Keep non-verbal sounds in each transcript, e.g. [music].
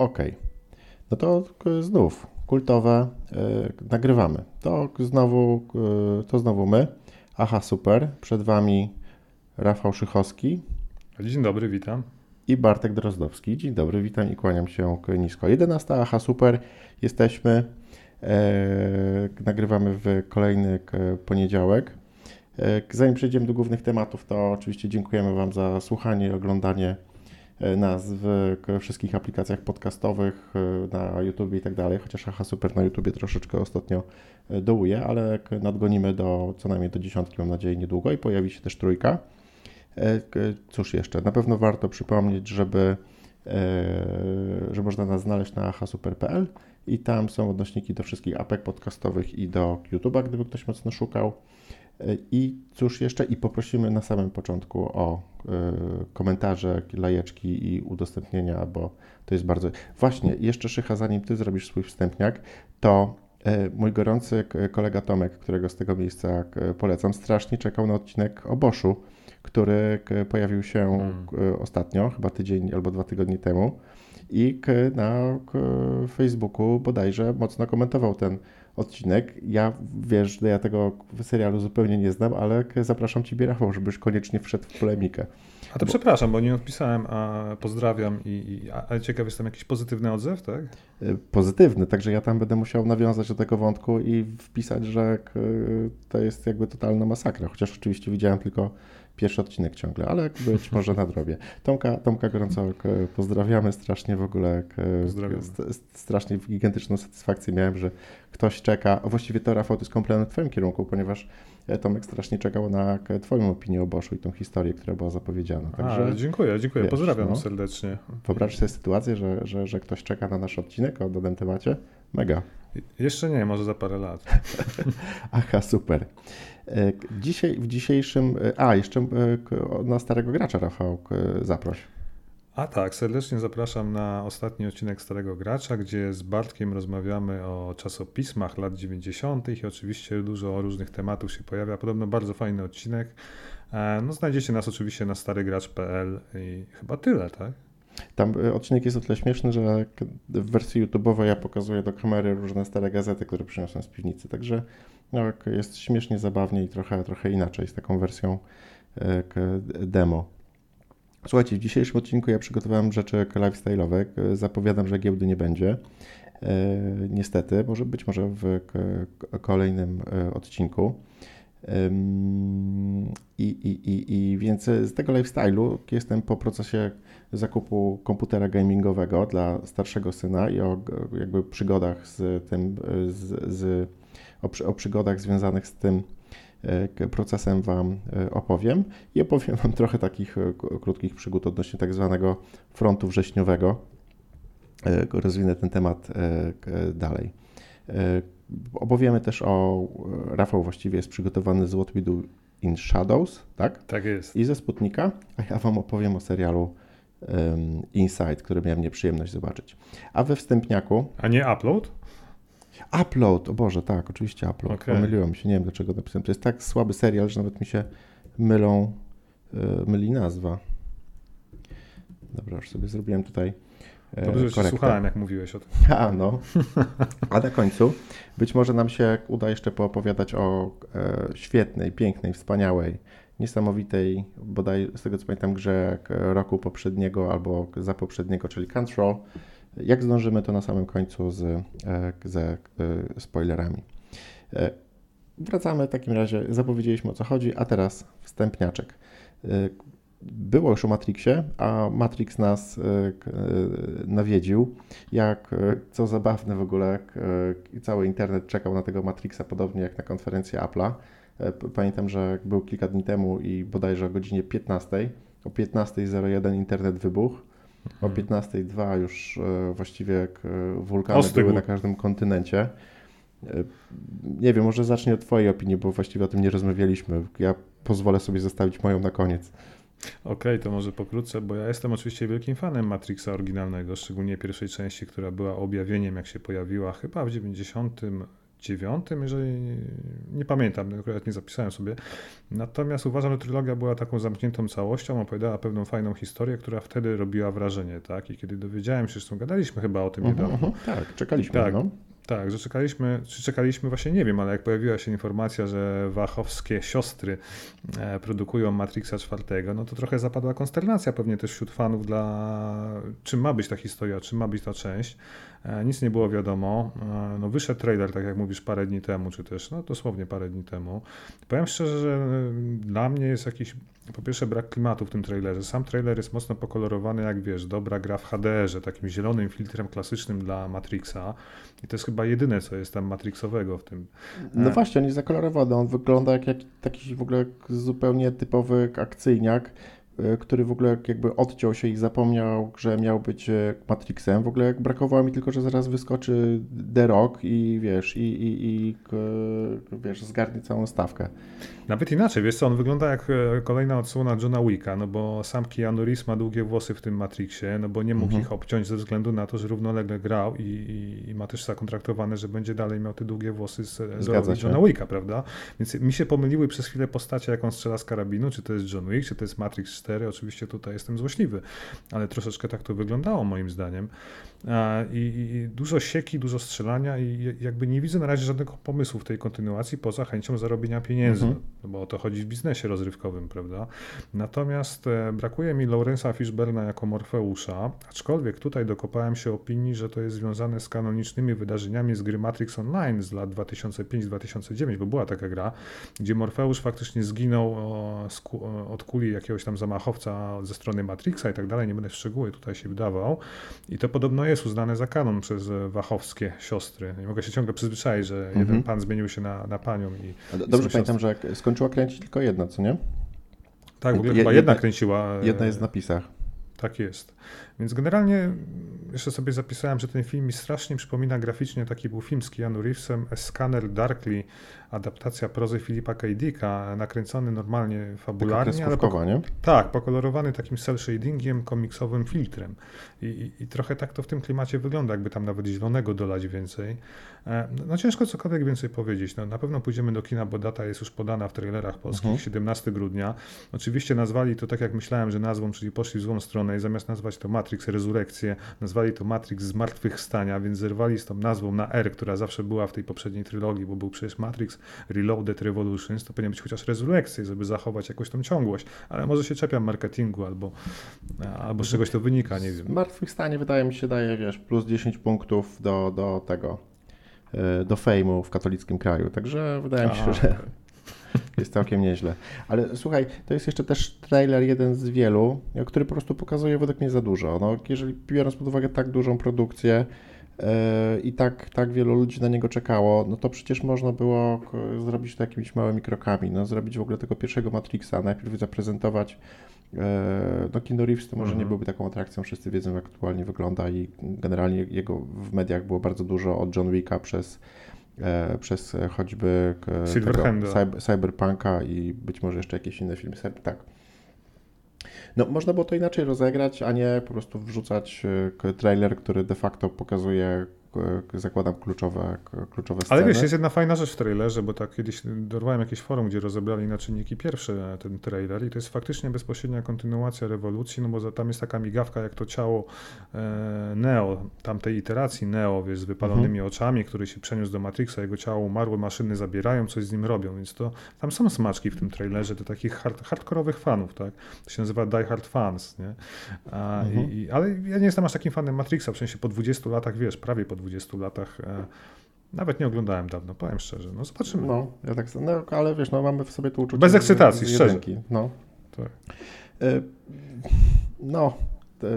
Okej. No to k- znów kultowe y, nagrywamy. To znowu, y, to znowu my. Aha, super. Przed Wami Rafał Szychowski Dzień dobry, witam. i Bartek Drozdowski. Dzień dobry, witam i kłaniam się nisko. 11. Aha, super. Jesteśmy. E, nagrywamy w kolejny poniedziałek. E, zanim przejdziemy do głównych tematów, to oczywiście dziękujemy Wam za słuchanie i oglądanie e, nas w wszystkich aplikacjach podcastowych, e, na YouTube i tak dalej. Chociaż Aha Super na YouTube troszeczkę ostatnio e, dołuje, ale nadgonimy do co najmniej do dziesiątki, mam nadzieję, niedługo i pojawi się też trójka. Cóż jeszcze? Na pewno warto przypomnieć, żeby, że można nas znaleźć na ahasuper.pl i tam są odnośniki do wszystkich apek podcastowych i do YouTube'a, gdyby ktoś mocno szukał. I cóż jeszcze? I poprosimy na samym początku o e, komentarze, lajeczki i udostępnienia, bo to jest bardzo... Właśnie, jeszcze Szycha, zanim Ty zrobisz swój wstępniak, to e, mój gorący kolega Tomek, którego z tego miejsca polecam, strasznie czekał na odcinek o Boschu, który pojawił się Mm. k- ostatnio, chyba tydzień albo dwa tygodnie temu i na Facebooku bodajże mocno komentował ten odcinek. Ja wiesz, że ja tego serialu zupełnie nie znam, ale zapraszam Ciebie, Rafał, żebyś koniecznie wszedł w polemikę. A to przepraszam, bo nie odpisałem, a pozdrawiam i, i ale ciekaw jestem, jakiś pozytywny odzew, tak? Y, Pozytywny, także ja tam będę musiał nawiązać do tego wątku i wpisać, że k- to jest jakby totalna masakra, chociaż oczywiście widziałem tylko pierwszy odcinek ciągle, ale być może nadrobię. Tomka, Tomka gorąco k- pozdrawiamy, strasznie w ogóle st- st- strasznie gigantyczną satysfakcję miałem, że ktoś czeka, a właściwie to Rafał to jest komplement w Twoim kierunku, ponieważ e, Tomek strasznie czekał na Twoją opinię o Boschu i tą historię, która była zapowiedziana. Także A, dziękuję, dziękuję, wiesz, pozdrawiam no. serdecznie. wyobraź sobie sytuację, że, że, że ktoś czeka na nasz odcinek o danym temacie. Mega. Jeszcze nie, może za parę lat. [laughs] Aha, super. E, Dzisiaj, w dzisiejszym. e, A, jeszcze e, na starego gracza, Rafał, zaproś. A tak, serdecznie zapraszam na ostatni odcinek Starego Gracza, gdzie z Bartkiem rozmawiamy o czasopismach lat 90. i oczywiście dużo różnych tematów się pojawia. Podobno bardzo fajny odcinek. No, znajdziecie nas oczywiście na starygracz.pl i chyba tyle, tak? Tam e, odcinek jest o tyle śmieszny, że w wersji YouTube'owej ja pokazuję do kamery różne stare gazety, które przyniosłem z piwnicy. Także no, jest śmiesznie, zabawnie i trochę, trochę inaczej z taką wersją e, demo. Słuchajcie, w dzisiejszym odcinku ja przygotowałem rzeczy lifestyle'owe. Zapowiadam, że giełdy nie będzie. E, niestety, może być może w kolejnym odcinku. I, i, i, I więc z tego lifestyle'u jestem po procesie zakupu komputera gamingowego dla starszego syna i o jakby przygodach z tym, z, z, o, przy- o przygodach związanych z tym e, procesem Wam e, opowiem i opowiem Wam trochę takich e, krótkich przygód odnośnie tak zwanego frontu wrześniowego. Rozwinę ten temat dalej. Opowiemy też o, Rafał właściwie jest przygotowany z What We Do in Shadows, tak? Tak jest. I ze Sputnika, a ja Wam opowiem o serialu Inside, który miałem nieprzyjemność zobaczyć. A we wstępniaku A nie upload? Upload, o Boże, tak, oczywiście Upload. Okej. Pomyliłem się, nie wiem dlaczego napisałem. To jest tak słaby serial, że nawet mi się mylą, e, myli nazwa. Dobra, już sobie zrobiłem tutaj e, Dobrze, że słuchałem, jak mówiłeś o tym. [laughs] A, no. A na końcu być może nam się uda jeszcze poopowiadać o e, świetnej, pięknej, wspaniałej, niesamowitej, bodaj z tego co pamiętam, grze roku poprzedniego albo za poprzedniego, czyli Control. Jak zdążymy, to na samym końcu z, ze e, spoilerami. E, wracamy w takim razie, zapowiedzieliśmy o co chodzi, a teraz wstępniaczek. E, było już o Matrixie, a Matrix nas nawiedził jak, co zabawne w ogóle, cały internet czekał na tego Matrixa, podobnie jak na konferencję Apple'a. E, Pamiętam, że był kilka dni temu i bodajże o godzinie 15, o 15.01 internet wybuchł, o Mhm. 15.02 już e, właściwie jak e, wulkany Ostygł. były na każdym kontynencie. Nie wiem, może zacznij od Twojej opinii, bo właściwie o tym nie rozmawialiśmy. Ja pozwolę sobie zostawić moją na koniec. Okej, to może pokrótce, bo ja jestem oczywiście wielkim fanem Matrixa oryginalnego, szczególnie pierwszej części, która była objawieniem, jak się pojawiła chyba w dziewiątym, jeżeli nie pamiętam, akurat nie zapisałem sobie. Natomiast uważam, że trylogia była taką zamkniętą całością, opowiadała pewną fajną historię, która wtedy robiła wrażenie, tak? I kiedy dowiedziałem się, zresztą gadaliśmy chyba o tym Mhm, niedawno. mhm, tak, czekaliśmy. Tak. No. Tak, że czekaliśmy, czy czekaliśmy, właśnie nie wiem, ale jak pojawiła się informacja, że wachowskie siostry e, produkują Matrixa czwartego, no to trochę zapadła konsternacja pewnie też wśród fanów dla czym ma być ta historia, czym ma być ta część. E, Nic nie było wiadomo. E, No wyszedł trailer, tak jak mówisz, parę dni temu, czy też, no dosłownie parę dni temu. Powiem szczerze, że e, dla mnie jest jakiś, po pierwsze brak klimatu w tym trailerze. Sam trailer jest mocno pokolorowany, jak wiesz, dobra gra w HDR-ze, takim zielonym filtrem klasycznym dla Matrixa. I to jest chyba jedyne, co jest tam Matrixowego w tym. No właśnie, on jest zakolorowany, on wygląda jak, jak taki w ogóle zupełnie typowy akcyjniak, który w ogóle jakby odciął się i zapomniał, że miał być y, Matrixem. W ogóle jak brakowało mi tylko, że zaraz wyskoczy The Rock i wiesz, i, i, i wiesz, zgarnie całą stawkę. Nawet inaczej, wiesz co, on wygląda jak e, kolejna odsłona Johna Wicka, no bo sam Keanu Reeves ma długie włosy w tym Matrixie, no bo nie mógł Mhm. ich obciąć ze względu na to, że równolegle grał i, i, i ma też zakontraktowane, że będzie dalej miał te długie włosy z, z. Johna Wicka, prawda? Więc mi się pomyliły przez chwilę postacie, jak on strzela z karabinu, czy to jest John Wick, czy to jest Matrix 4, oczywiście tutaj jestem złośliwy, ale troszeczkę tak to wyglądało moim zdaniem. I, i dużo sieki, dużo strzelania i jakby nie widzę na razie żadnego pomysłu w tej kontynuacji poza chęcią zarobienia pieniędzy, Mhm. no bo o to chodzi w biznesie rozrywkowym, prawda? Natomiast e, brakuje mi Lawrence'a Fishburna jako Morfeusza, aczkolwiek tutaj dokopałem się opinii, że to jest związane z kanonicznymi wydarzeniami z gry Matrix Online z lat 2005-2009, bo była taka gra, gdzie Morfeusz faktycznie zginął od kuli jakiegoś tam zamachowca ze strony Matrixa i tak dalej, nie będę w szczegóły tutaj się wdawał. I to podobno jest uznane za kanon przez e, wachowskie siostry. Nie mogę się ciągle przyzwyczaić, że Mhm. jeden pan zmienił się na, na panią i I Dobrze pamiętam, że skończyła kręcić tylko jedna, co nie? tak, w ogóle Je- chyba jedna- jedna kręciła. e, Jedna jest w napisach. Tak jest. Więc generalnie jeszcze sobie zapisałem, że ten film mi strasznie przypomina graficznie taki był film z Keanu Reevesem, Scanner Darkly, adaptacja prozy Filipa K. Dicka, nakręcony normalnie fabularnie, ale nie? tak, pokolorowany takim cel shadingiem, komiksowym filtrem. I, i, I trochę tak to w tym klimacie wygląda, jakby tam nawet zielonego dolać więcej. E, No, no ciężko cokolwiek więcej powiedzieć. No, na pewno pójdziemy do kina, bo data jest już podana w trailerach polskich, Mhm. 17 grudnia. Oczywiście nazwali to tak, jak myślałem, że nazwą, czyli poszli w złą stronę i zamiast nazwać to Matrix Rezurekcję, nazwali to Matrix Zmartwychwstania, więc zerwali z tą nazwą na R, która zawsze była w tej poprzedniej trylogii, bo był przecież Matrix Reloaded Revolutions, to powinien być chociaż Rezurekcja, żeby zachować jakąś tą ciągłość, ale może się czepiam marketingu albo, albo z czegoś to wynika, nie wiem. Zmartwychwstanie wydaje mi się daje, wiesz, plus 10 punktów do, do tego, y, do fejmu w katolickim kraju. Także wydaje mi się, A, że jest całkiem nieźle. Ale słuchaj, to jest jeszcze też trailer jeden z wielu, który po prostu pokazuje według mnie za dużo. No, jeżeli biorąc pod uwagę tak dużą produkcję i tak, tak wielu ludzi na niego czekało, no to przecież można było zrobić to jakimiś małymi krokami. No, zrobić w ogóle tego pierwszego Matrixa, najpierw zaprezentować yy, no Keanu Reeves to może nie Mhm. byłby taką atrakcją, wszyscy wiedzą jak aktualnie wygląda i generalnie jego w mediach było bardzo dużo od John Wicka przez e, przez e, choćby tego Cyberpunka i być może jeszcze jakieś inne filmy. Tak. No, można było to inaczej rozegrać, a nie po prostu wrzucać k- trailer, który de facto pokazuje, zakładam, kluczowe, kluczowe sceny. Ale wiesz, jest jedna fajna rzecz w trailerze, bo tak kiedyś dorwałem jakieś forum, gdzie rozebrali na czynniki pierwsze ten trailer i to jest faktycznie bezpośrednia kontynuacja rewolucji, no bo tam jest taka migawka jak to ciało e, Neo, tamtej iteracji Neo, wiesz, z wypalonymi Mhm. oczami, który się przeniósł do Matrixa, jego ciało umarłe, maszyny zabierają, coś z nim robią, więc to tam są smaczki w tym trailerze do takich hard, hardkorowych fanów, tak? To się nazywa Die Hard Fans, nie? A, Mhm. i, ale ja nie jestem aż takim fanem Matrixa, w sensie po 20 latach, wiesz, prawie po 20 latach e, nawet nie oglądałem dawno, powiem szczerze. No zobaczymy. No, ja tak, no, ale wiesz, no, mamy w sobie to uczucie. Bez z- ekscytacji, z szczerze. jedynki, No. Tak. E, No,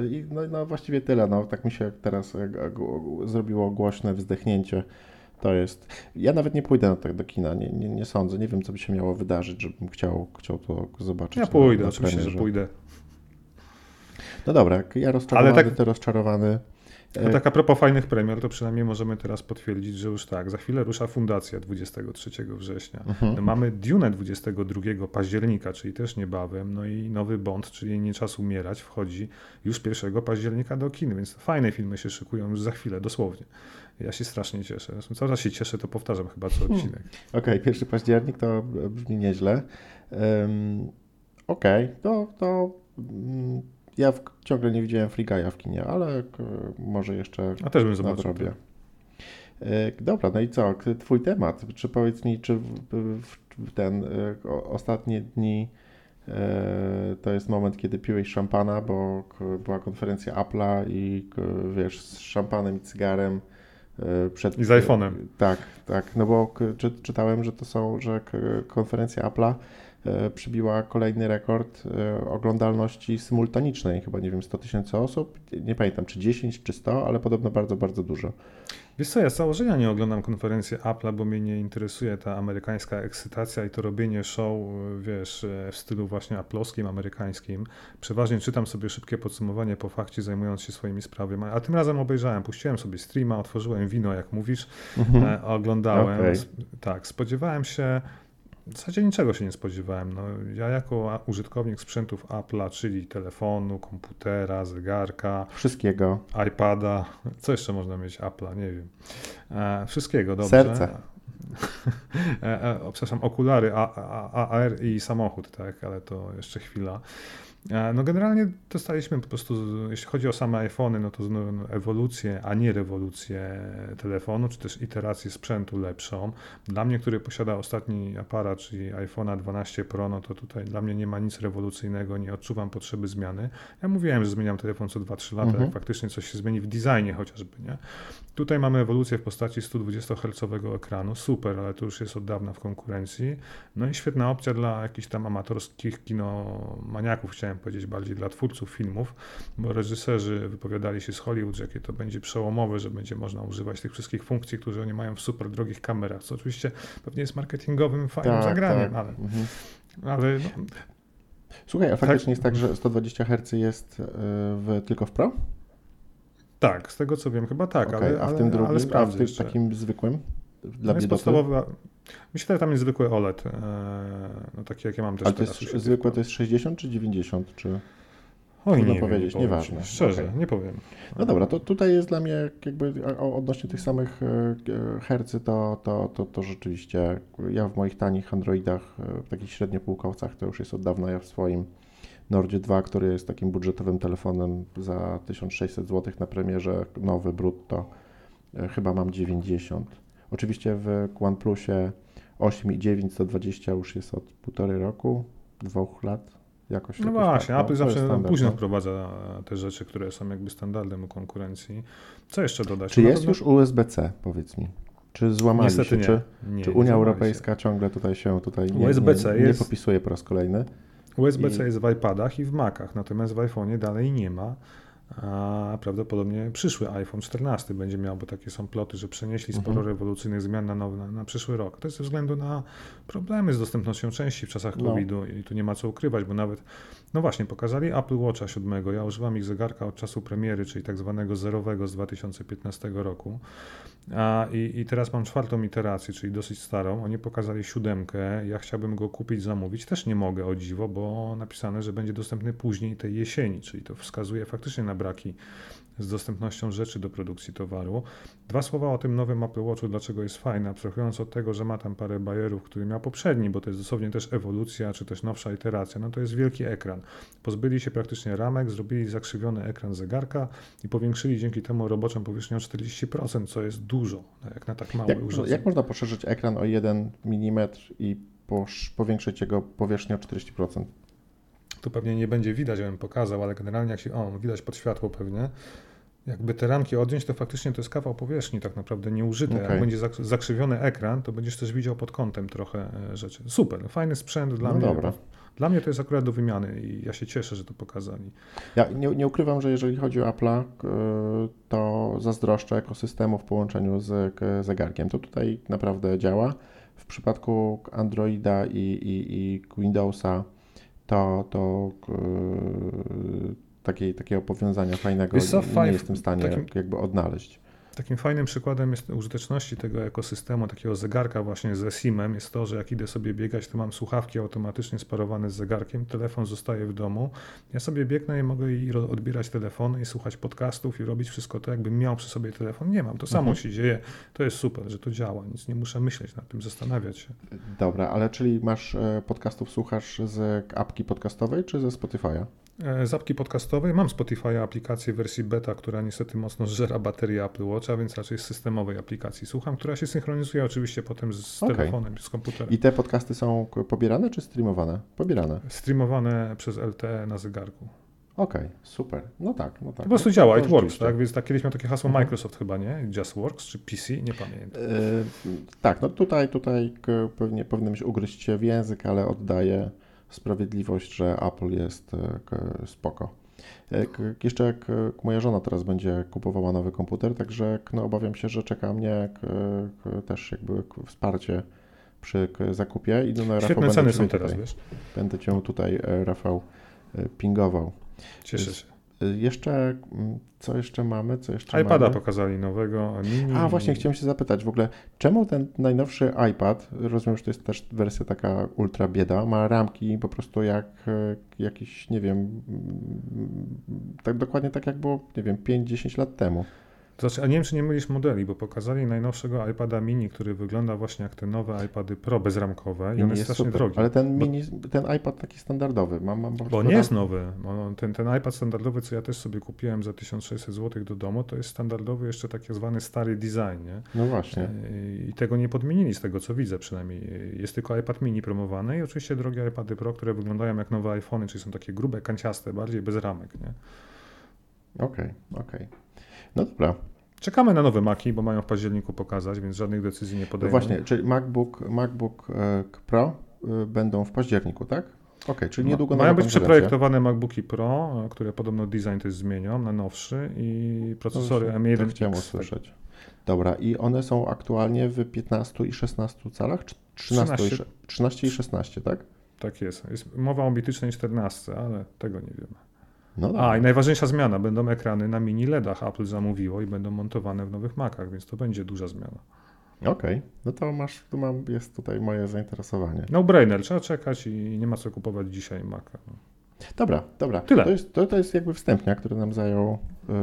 i- no, no właściwie tyle. No, tak mi się teraz zrobiło głośne wzdechnięcie. To jest. Ja nawet nie pójdę na tak do kina, nie, nie, nie sądzę. Nie wiem, co by się miało wydarzyć, żebym chciał, chciał to zobaczyć. Ja na- pójdę, na oczywiście, że pójdę. No dobra, ja rozczarowany, Ale tak- ty rozczarowany. A tak a propos fajnych premier, to przynajmniej możemy teraz potwierdzić, że już tak, za chwilę rusza fundacja 23 września. Mhm. No mamy Dune 22 października, czyli też niebawem, no i nowy Bond, czyli Nie czas umierać, wchodzi już 1 października do kin, więc fajne filmy się szykują już za chwilę, dosłownie. Ja się strasznie cieszę. Cały czas się cieszę, to powtarzam chyba co hmm. odcinek. Hmm. Okej, okay, 1 październik to brzmi nieźle. Um, Okej, okay, to, to um, ja w, ciągle nie widziałem Free Guy'a w kinie, ale może jeszcze A też bym zobaczył. E, dobra, no i co? Twój temat. Czy powiedz mi, czy ten e, ostatnie dni e, to jest moment, kiedy piłeś szampana, bo była konferencja Apple'a i wiesz, z szampanem i cygarem przed... I z iPhone'em. Tak, tak, no bo czy, czytałem, że to są, że konferencja Apple'a E, przybiła kolejny rekord e, oglądalności symultanicznej, chyba nie wiem, 100 tysięcy osób, nie pamiętam czy 10 czy 100, ale podobno bardzo, bardzo dużo. Wiesz co, ja z założenia nie oglądam konferencji Apple'a, bo mnie nie interesuje ta amerykańska ekscytacja i to robienie show, wiesz, e, w stylu właśnie aplowskim, amerykańskim. Przeważnie czytam sobie szybkie podsumowanie po fakcie, zajmując się swoimi sprawami, a tym razem obejrzałem, puściłem sobie streama, otworzyłem wino, jak mówisz, mhm. oglądałem. Okay. Tak, spodziewałem się w zasadzie niczego się nie spodziewałem. No, ja jako użytkownik sprzętów Apple'a, czyli telefonu, komputera, zegarka, wszystkiego, iPada, co jeszcze można mieć Apple'a, nie wiem. E, wszystkiego, dobrze. Serce. E, e, przepraszam, okulary, A, A, AR i samochód, tak, ale to jeszcze chwila. No generalnie dostaliśmy po prostu, jeśli chodzi o same iPhony, no to no, ewolucję, a nie rewolucję telefonu, czy też iterację sprzętu lepszą. Dla mnie, który posiada ostatni aparat, czyli iPhone'a 12 Pro, no to tutaj dla mnie nie ma nic rewolucyjnego, nie odczuwam potrzeby zmiany. Ja mówiłem, że zmieniam telefon co 2-3 lata, mhm. jak faktycznie coś się zmieni w designie chociażby, nie? Tutaj mamy ewolucję w postaci 120 Hz ekranu, super, ale to już jest od dawna w konkurencji. No i świetna opcja dla jakichś tam amatorskich kinomaniaków, chciałem chciałem powiedzieć bardziej dla twórców filmów, bo reżyserzy wypowiadali się z Hollywood, że jakie to będzie przełomowe, że będzie można używać tych wszystkich funkcji, które oni mają w super drogich kamerach, co oczywiście pewnie jest marketingowym fajnym tak, zagraniem, tak. ale, mhm. ale no, Słuchaj, a faktycznie tak, jest tak, że 120 Hz jest e, w, tylko w Pro? Tak, z tego co wiem, chyba tak, okay, ale, a w tym drugim, ale a w tym takim zwykłym? Dla no jest podstawowa, Myślę, że tam jest zwykły OLED, e, no taki jak ja mam też Ale to jest zwykłe to jest 60 czy 90? Czy... Oj, nie powiedzieć, wiem, nieważne. Szczerze, okay. nie powiem. No dobra, to tutaj jest dla mnie jakby odnośnie tych samych e, e, hercy, to, to, to, to rzeczywiście ja w moich tanich Androidach, w takich średniopółkowcach, to już jest od dawna ja w swoim Nordzie 2, który jest takim budżetowym telefonem za 1600 zł na premierze, nowy brutto, chyba mam 90 Oczywiście w OnePlusie 8 i 9 120 już jest od półtorej roku, dwóch lat. Jakoś no właśnie, tak, no, Apple zawsze późno no. wprowadza te rzeczy, które są jakby standardem u konkurencji. Co jeszcze dodać? Czy no jest już USB-C, powiedz mi? Czy złamali Niestety się? Nie. Czy, nie, czy Unia nie Europejska się. ciągle tutaj się tutaj nie, USB-C nie, nie popisuje po raz kolejny? USB-C I... jest w iPadach i w Macach, natomiast w iPhone'ie dalej nie ma a prawdopodobnie przyszły iPhone 14 będzie miał, bo takie są ploty, że przenieśli sporo mhm. rewolucyjnych zmian na, nowy, na, na, przyszły rok. To jest ze względu na problemy z dostępnością części w czasach no. COVID-u i tu nie ma co ukrywać, bo nawet, no właśnie, pokazali Apple Watcha 7. Ja używam ich zegarka od czasu premiery, czyli tak zwanego zerowego z 2015 roku. A, i, I teraz mam czwartą iterację, czyli dosyć starą. Oni pokazali siódemkę. Ja chciałbym go kupić, zamówić. Też nie mogę o dziwo, bo napisane, że będzie dostępny później tej jesieni, czyli to wskazuje faktycznie na braki z dostępnością rzeczy do produkcji towaru. Dwa słowa o tym nowym Apple Watchu, dlaczego jest fajny, abstrahując od tego, że ma tam parę bajerów, który miał poprzedni, bo to jest dosłownie też ewolucja, czy też nowsza iteracja, no to jest wielki ekran. Pozbyli się praktycznie ramek, zrobili zakrzywiony ekran zegarka i powiększyli dzięki temu roboczą powierzchnię o 40%, co jest dużo, jak na tak mały jak, urządzenie. Jak można poszerzyć ekran o 1 mm i powiększyć jego powierzchnię o 40%? Tu pewnie nie będzie widać, ja bym pokazał, ale generalnie jak się, o, widać pod światło pewnie, jakby te ramki odjąć, to faktycznie to jest kawał powierzchni tak naprawdę nieużyte. Okay. Jak będzie zakrzywiony ekran, to będziesz też widział pod kątem trochę e, rzeczy. Super, fajny sprzęt dla no mnie. Dobra. Dla mnie to jest akurat do wymiany i ja się cieszę, że to pokazali. Ja nie, nie ukrywam, że jeżeli chodzi o Apple'a, e, to zazdroszczę ekosystemu w połączeniu z zegarkiem. To tutaj naprawdę działa. W przypadku Androida i, i, i Windowsa to, to takiej, takiego powiązania fajnego Wiesz co, nie, faj- nie jestem w stanie takim- jakby odnaleźć. Takim fajnym przykładem jest użyteczności tego ekosystemu, takiego zegarka właśnie ze SIM-em jest to, że jak idę sobie biegać, to mam słuchawki automatycznie sparowane z zegarkiem, telefon zostaje w domu. Ja sobie biegnę i mogę i odbierać telefony i słuchać podcastów i robić wszystko to, jakbym miał przy sobie telefon. Nie mam, to samo Mhm. się dzieje. To jest super, że to działa, nic nie muszę myśleć nad tym, zastanawiać się. Dobra, ale czyli masz e, podcastów, słuchasz z apki podcastowej czy ze Spotify'a? E, Z apki podcastowej mam Spotify aplikację w wersji beta, która niestety mocno zżera baterię Apple Watcha, więc raczej systemowej aplikacji słucham, która się synchronizuje oczywiście potem z Okej. telefonem, z komputerem. I te podcasty są pobierane czy streamowane? Pobierane. Streamowane przez LTE na zegarku. Okej, super. No tak, no tak. Po prostu No, działa, to it works, tak? Więc tak, kiedyś miał takie hasło Mhm. Microsoft chyba, nie? Just Works, czy PC, nie pamiętam. E, tak, no tutaj, tutaj pewnie powinienem się ugryźć się w język, ale oddaję sprawiedliwość, że Apple jest e, spoko. E, Jeszcze k- moja żona teraz będzie kupowała nowy komputer, także no, obawiam się, że czeka mnie też jakby wsparcie przy zakupie. I no, Rafał, Świetne będę ceny są teraz, tutaj, wiesz? Będę Cię tutaj, e, Rafał, pingował. Cieszę się. E, Jeszcze, mm, co jeszcze mamy? Co jeszcze iPada mamy? pokazali nowego, mini. A właśnie, chciałem się zapytać w ogóle, czemu ten najnowszy iPad, rozumiem, że to jest też wersja taka ultra bieda, ma ramki po prostu jak e, jakiś, nie wiem, mm, tak dokładnie tak jak było, nie wiem, 5-10 lat temu. Znaczy, a nie wiem, czy nie mylisz modeli, bo pokazali najnowszego iPada mini, który wygląda właśnie jak te nowe iPady Pro bezramkowe i on Mini jest strasznie super, drogi. ale ten Bo- mini, ten iPad taki standardowy, mam, mam Bo nie jest ram- nowy. On- Ten, ten iPad standardowy, co ja też sobie kupiłem za 1600 zł do domu, to jest standardowy jeszcze tak zwany stary design, nie? No właśnie. Yy, I tego nie podmienili z tego, co widzę przynajmniej. Jest tylko iPad mini promowany i oczywiście drogie iPady Pro, które wyglądają jak nowe iPhony, czyli są takie grube, kanciaste, bardziej bez ramek, nie? Okej, okej. No dobra. Czekamy na nowe Maki, bo mają w październiku pokazać, więc żadnych decyzji nie No podejmą. właśnie, czyli MacBook, MacBook e, Pro e, będą w październiku, tak? Okej, czyli niedługo Mają nowa być przeprojektowane MacBooki Pro, e, które podobno design też zmienią na nowszy i procesory No, M1 To chciałem usłyszeć. Dobra, i one są aktualnie w 15 i 16 calach? Czy 13, 13. I, sze- 13 i 16, tak? Tak jest. Jest mowa o mitycznej 14, ale tego nie wiemy. No A, i najważniejsza zmiana. Będą ekrany na mini LEDach. Apple zamówiło i będą montowane w nowych Macach, więc to będzie duża zmiana. Okej, no to masz, tu mam, jest tutaj moje zainteresowanie. No brainer, trzeba czekać i nie ma co kupować dzisiaj Maca. No. Dobra, dobra. Tyle. To jest, to, to jest jakby wstępnia, który nam zajął yy,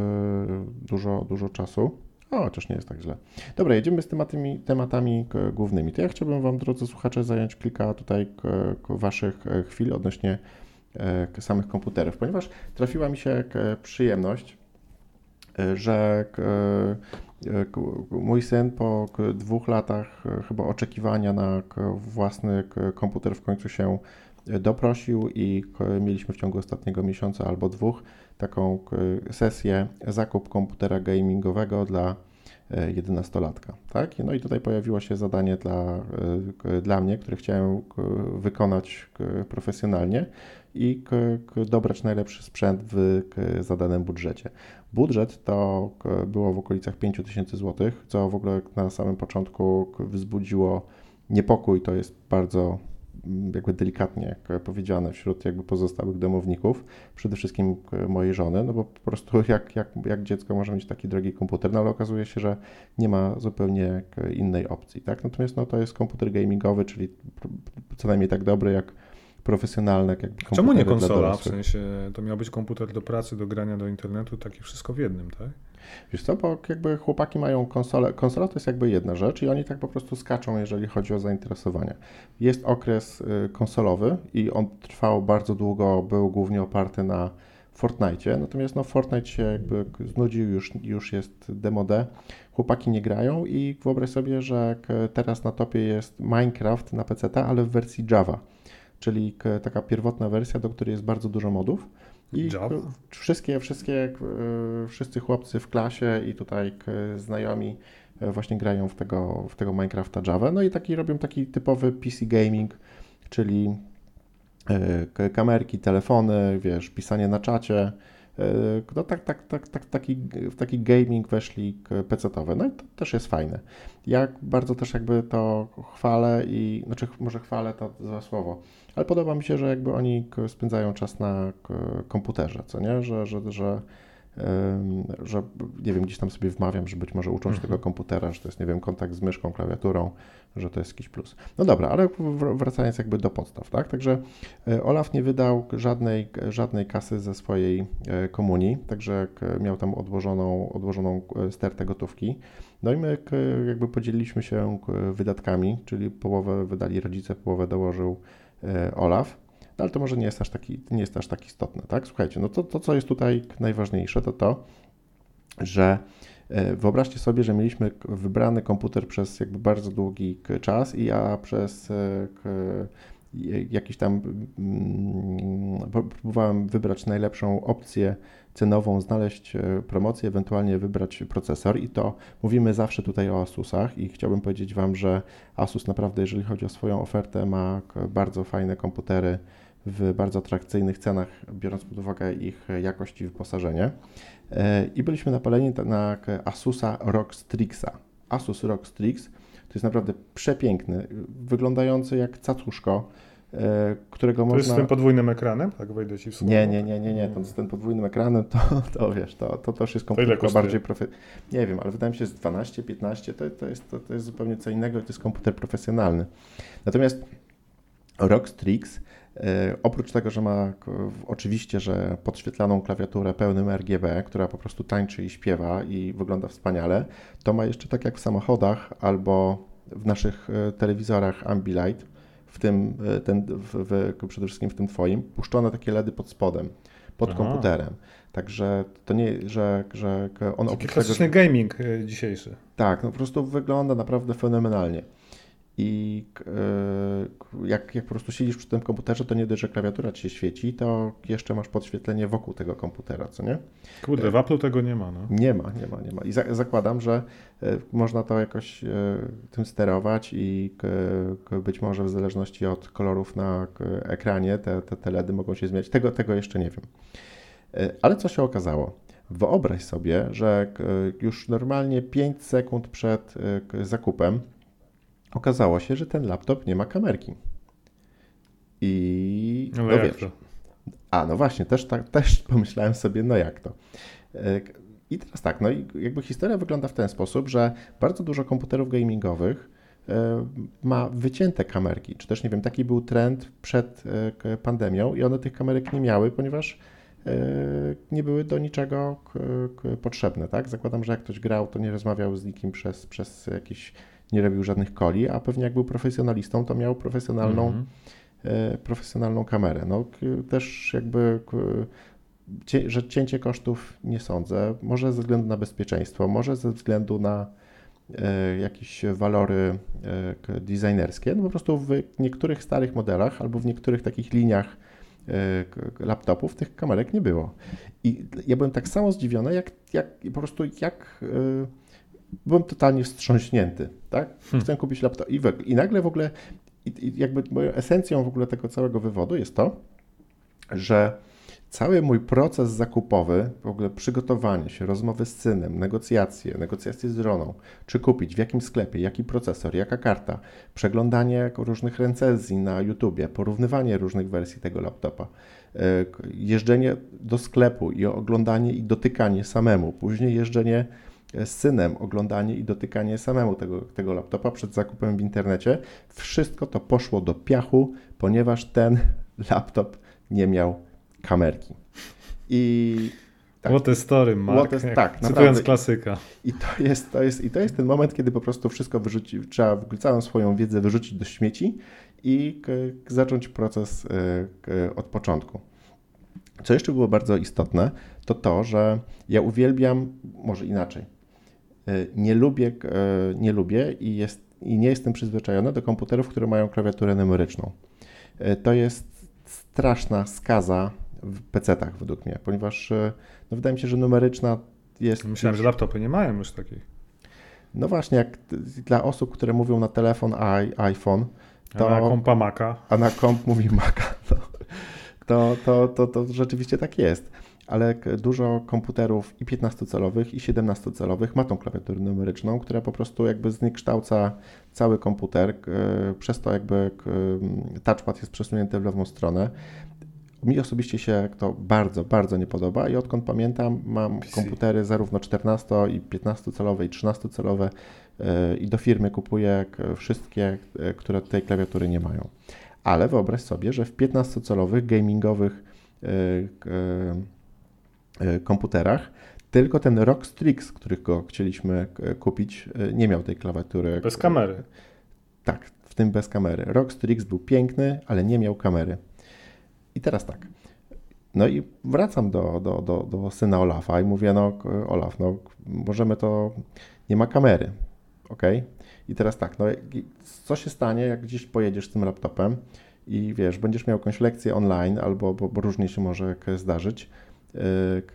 dużo, dużo czasu. O, chociaż nie jest tak źle. Dobra, jedziemy z tematami, tematami głównymi. To ja chciałbym Wam, drodzy słuchacze, zająć kilka tutaj Waszych e, chwil odnośnie samych komputerów, ponieważ trafiła mi się przyjemność, e, że e, mój syn po dwóch latach e, chyba oczekiwania na własny komputer w końcu się doprosił i mieliśmy w ciągu ostatniego miesiąca albo dwóch taką sesję zakup komputera gamingowego dla e, 11-latka. Tak? No i tutaj pojawiło się zadanie dla, dla mnie, które chciałem wykonać profesjonalnie i dobrać najlepszy sprzęt w zadanym budżecie. Budżet to było w okolicach 5000 zł, co w ogóle na samym początku wzbudziło niepokój. To jest bardzo mm, jakby delikatnie k, powiedziane wśród jakby pozostałych domowników, przede wszystkim mojej żony, no bo po prostu [laughs] jak, jak, jak dziecko może mieć taki drogi komputer, no ale okazuje się, że nie ma zupełnie innej opcji, tak? Natomiast no to jest komputer gamingowy, czyli co najmniej tak dobry jak profesjonalne jakby Czemu nie konsola? W sensie to miał być komputer do pracy, do grania do internetu, takie wszystko w jednym, tak? Wiesz co, bo jakby chłopaki mają konsolę, konsola to jest jakby jedna rzecz i oni tak po prostu skaczą, jeżeli chodzi o zainteresowania. Jest okres y, konsolowy i on trwał bardzo długo, był głównie oparty na Fortnite, natomiast no Fortnite się jakby znudził, już, już jest demode, chłopaki nie grają i wyobraź sobie, że teraz na topie jest Minecraft na PC, ale w wersji Java, czyli taka pierwotna wersja, do której jest bardzo dużo modów. I wszystkie, wszystkie, e, wszyscy chłopcy w klasie i tutaj znajomi e, właśnie grają w tego, w tego Minecrafta Java. No i taki robią taki typowy PC gaming, czyli e, kamerki, telefony, wiesz, pisanie na czacie, no tak, tak, tak, tak, taki, w taki gaming weszli PC-towy. No i to też jest fajne. Ja bardzo też jakby to chwalę i, znaczy może chwalę to za słowo, ale podoba mi się, że jakby oni spędzają czas na komputerze, co nie, że, że, że że nie wiem, gdzieś tam sobie wmawiam, że być może ucząc mhm. tego komputera, że to jest, nie wiem, kontakt z myszką, klawiaturą, że to jest jakiś plus. No dobra, ale wracając jakby do podstaw, tak? Także e, Olaf nie wydał żadnej, żadnej kasy ze swojej e, komunii, także miał tam odłożoną, odłożoną e, stertę gotówki. No i my jakby podzieliliśmy się wydatkami, czyli połowę wydali rodzice, połowę dołożył Olaf. No ale to może nie jest aż taki, nie jest aż tak istotne, tak? Słuchajcie, no to, to co jest tutaj najważniejsze, to to, że Wyobraźcie sobie, że mieliśmy wybrany komputer przez jakby bardzo długi czas i ja przez e, jakiś tam mm, próbowałem wybrać najlepszą opcję cenową, znaleźć e, promocję, ewentualnie wybrać procesor i to mówimy zawsze tutaj o Asusach i chciałbym powiedzieć Wam, że Asus naprawdę, jeżeli chodzi o swoją ofertę, ma bardzo fajne komputery w bardzo atrakcyjnych cenach, biorąc pod uwagę ich jakość i wyposażenie. E, I byliśmy napaleni na Asusa ROG Strixa. Asus ROG Strix to jest naprawdę przepiękny, wyglądający jak cacuszko, e, którego to można... jest z tym podwójnym ekranem? Tak wejdę Ci w słowo. Nie, nie, nie, nie, nie. To z tym podwójnym ekranem to, [laughs] to wiesz, to, to też jest komputer bardziej profe... Nie wiem, ale wydaje mi się, że 12, 15 to, to, jest, to, to jest zupełnie co innego to jest komputer profesjonalny. Natomiast ROG Strix E, oprócz tego, że ma oczywiście, że podświetlaną klawiaturę pełnym RGB, która po prostu tańczy i śpiewa i wygląda wspaniale, to ma jeszcze tak jak w samochodach albo w naszych e, telewizorach Ambilight, w tym, e, ten, w, w, przede wszystkim w tym Twoim, puszczone takie LEDy pod spodem, pod Aha. komputerem. Także to nie, że, że on Taki klasyczny tego, że... gaming dzisiejszy. Tak, no po prostu wygląda naprawdę fenomenalnie i e, jak, jak po prostu siedzisz przy tym komputerze, to nie dość, że klawiatura ci się świeci, to jeszcze masz podświetlenie wokół tego komputera, co nie? Kurde, w Apple tego nie ma, no. Nie ma, nie ma, nie ma. I za, zakładam, że e, można to jakoś e, tym sterować i być może w zależności od kolorów na ekranie te, te, te LEDy mogą się zmieniać. Tego, tego jeszcze nie wiem. Ale co się okazało? Wyobraź sobie, że już normalnie 5 sekund przed zakupem okazało się, że ten laptop nie ma kamerki. I no, no wiesz. To? A, no właśnie, też, tak, też [laughs] pomyślałem sobie, no jak to. E, I teraz tak, no i jakby historia wygląda w ten sposób, że bardzo dużo komputerów gamingowych e, ma wycięte kamerki, czy też nie wiem, taki był trend przed e, pandemią i one tych kamerek nie miały, ponieważ nie były do niczego potrzebne, tak? Zakładam, że jak ktoś grał, to nie rozmawiał z nikim przez, przez jakiś nie robił żadnych coli, a pewnie jak był profesjonalistą, to miał profesjonalną, mm -hmm. profesjonalną kamerę. No, też jakby że cięcie kosztów nie sądzę, może ze względu na bezpieczeństwo, może ze względu na e, jakieś walory e, designerskie. No po prostu w niektórych starych modelach albo w niektórych takich liniach laptopów tych kamerek nie było. I ja byłem tak samo zdziwiony, jak, jak po prostu jak byłem totalnie wstrząśnięty, tak? Hmm. Chcę kupić laptop i, w, i nagle w ogóle, i, i jakby moją esencją w ogóle tego całego wywodu jest to, że cały mój proces zakupowy, w ogóle przygotowanie się, rozmowy z synem, negocjacje, negocjacje z żoną, czy kupić, w jakim sklepie, jaki procesor, jaka karta, przeglądanie różnych recenzji na YouTubie, porównywanie różnych wersji tego laptopa, e, jeżdżenie do sklepu i oglądanie i dotykanie samemu, później jeżdżenie z synem oglądanie i dotykanie samemu tego, tego laptopa przed zakupem w internecie. Wszystko to poszło do piachu, ponieważ ten [laughs] laptop nie miał kamerki. I tak, What a story, Mark. Tak, cytując naprawdę. klasyka. I to, jest, to, jest, I to jest ten moment, kiedy po prostu wszystko wyrzuci, trzeba całą swoją wiedzę wyrzucić do śmieci i zacząć proces y, od początku. Co jeszcze było bardzo istotne, to to, że ja uwielbiam, może inaczej, E, nie lubię, e, nie lubię i, jest, i nie jestem przyzwyczajony do komputerów, które mają klawiaturę numeryczną. E, to jest straszna skaza w PC-tach według mnie, ponieważ no, wydaje mi się, że numeryczna jest... Myślałem, że laptopy nie mają już takiej. No właśnie, jak dla osób, które mówią na telefon iPhone, to... A na kompa Maca. A na komp mówi Maca, to, to, to, to, to rzeczywiście tak jest ale dużo komputerów i 15-calowych, i 17-calowych ma tą klawiaturę numeryczną, która po prostu jakby zniekształca cały komputer, przez to jakby touchpad jest przesunięty w lewą stronę. Mi osobiście się to bardzo, bardzo nie podoba i odkąd pamiętam, mam PC. komputery zarówno 14 i 15-calowe i 13-calowe i do firmy kupuję wszystkie, które tej klawiatury nie mają. Ale wyobraź sobie, że w 15-calowych gamingowych E, komputerach, tylko ten ROG Strix, których go chcieliśmy e, kupić, e, nie miał tej klawiatury. Bez kamery. Tak, w tym bez kamery. ROG Strix był piękny, ale nie miał kamery. I teraz tak. No i wracam do, do, do, do syna Olafa i mówię, no Olaf, no możemy to, nie ma kamery, ok? I teraz tak, no co się stanie, jak gdzieś pojedziesz z tym laptopem i wiesz, będziesz miał jakąś lekcję online, albo bo, bo różnie się może zdarzyć, E,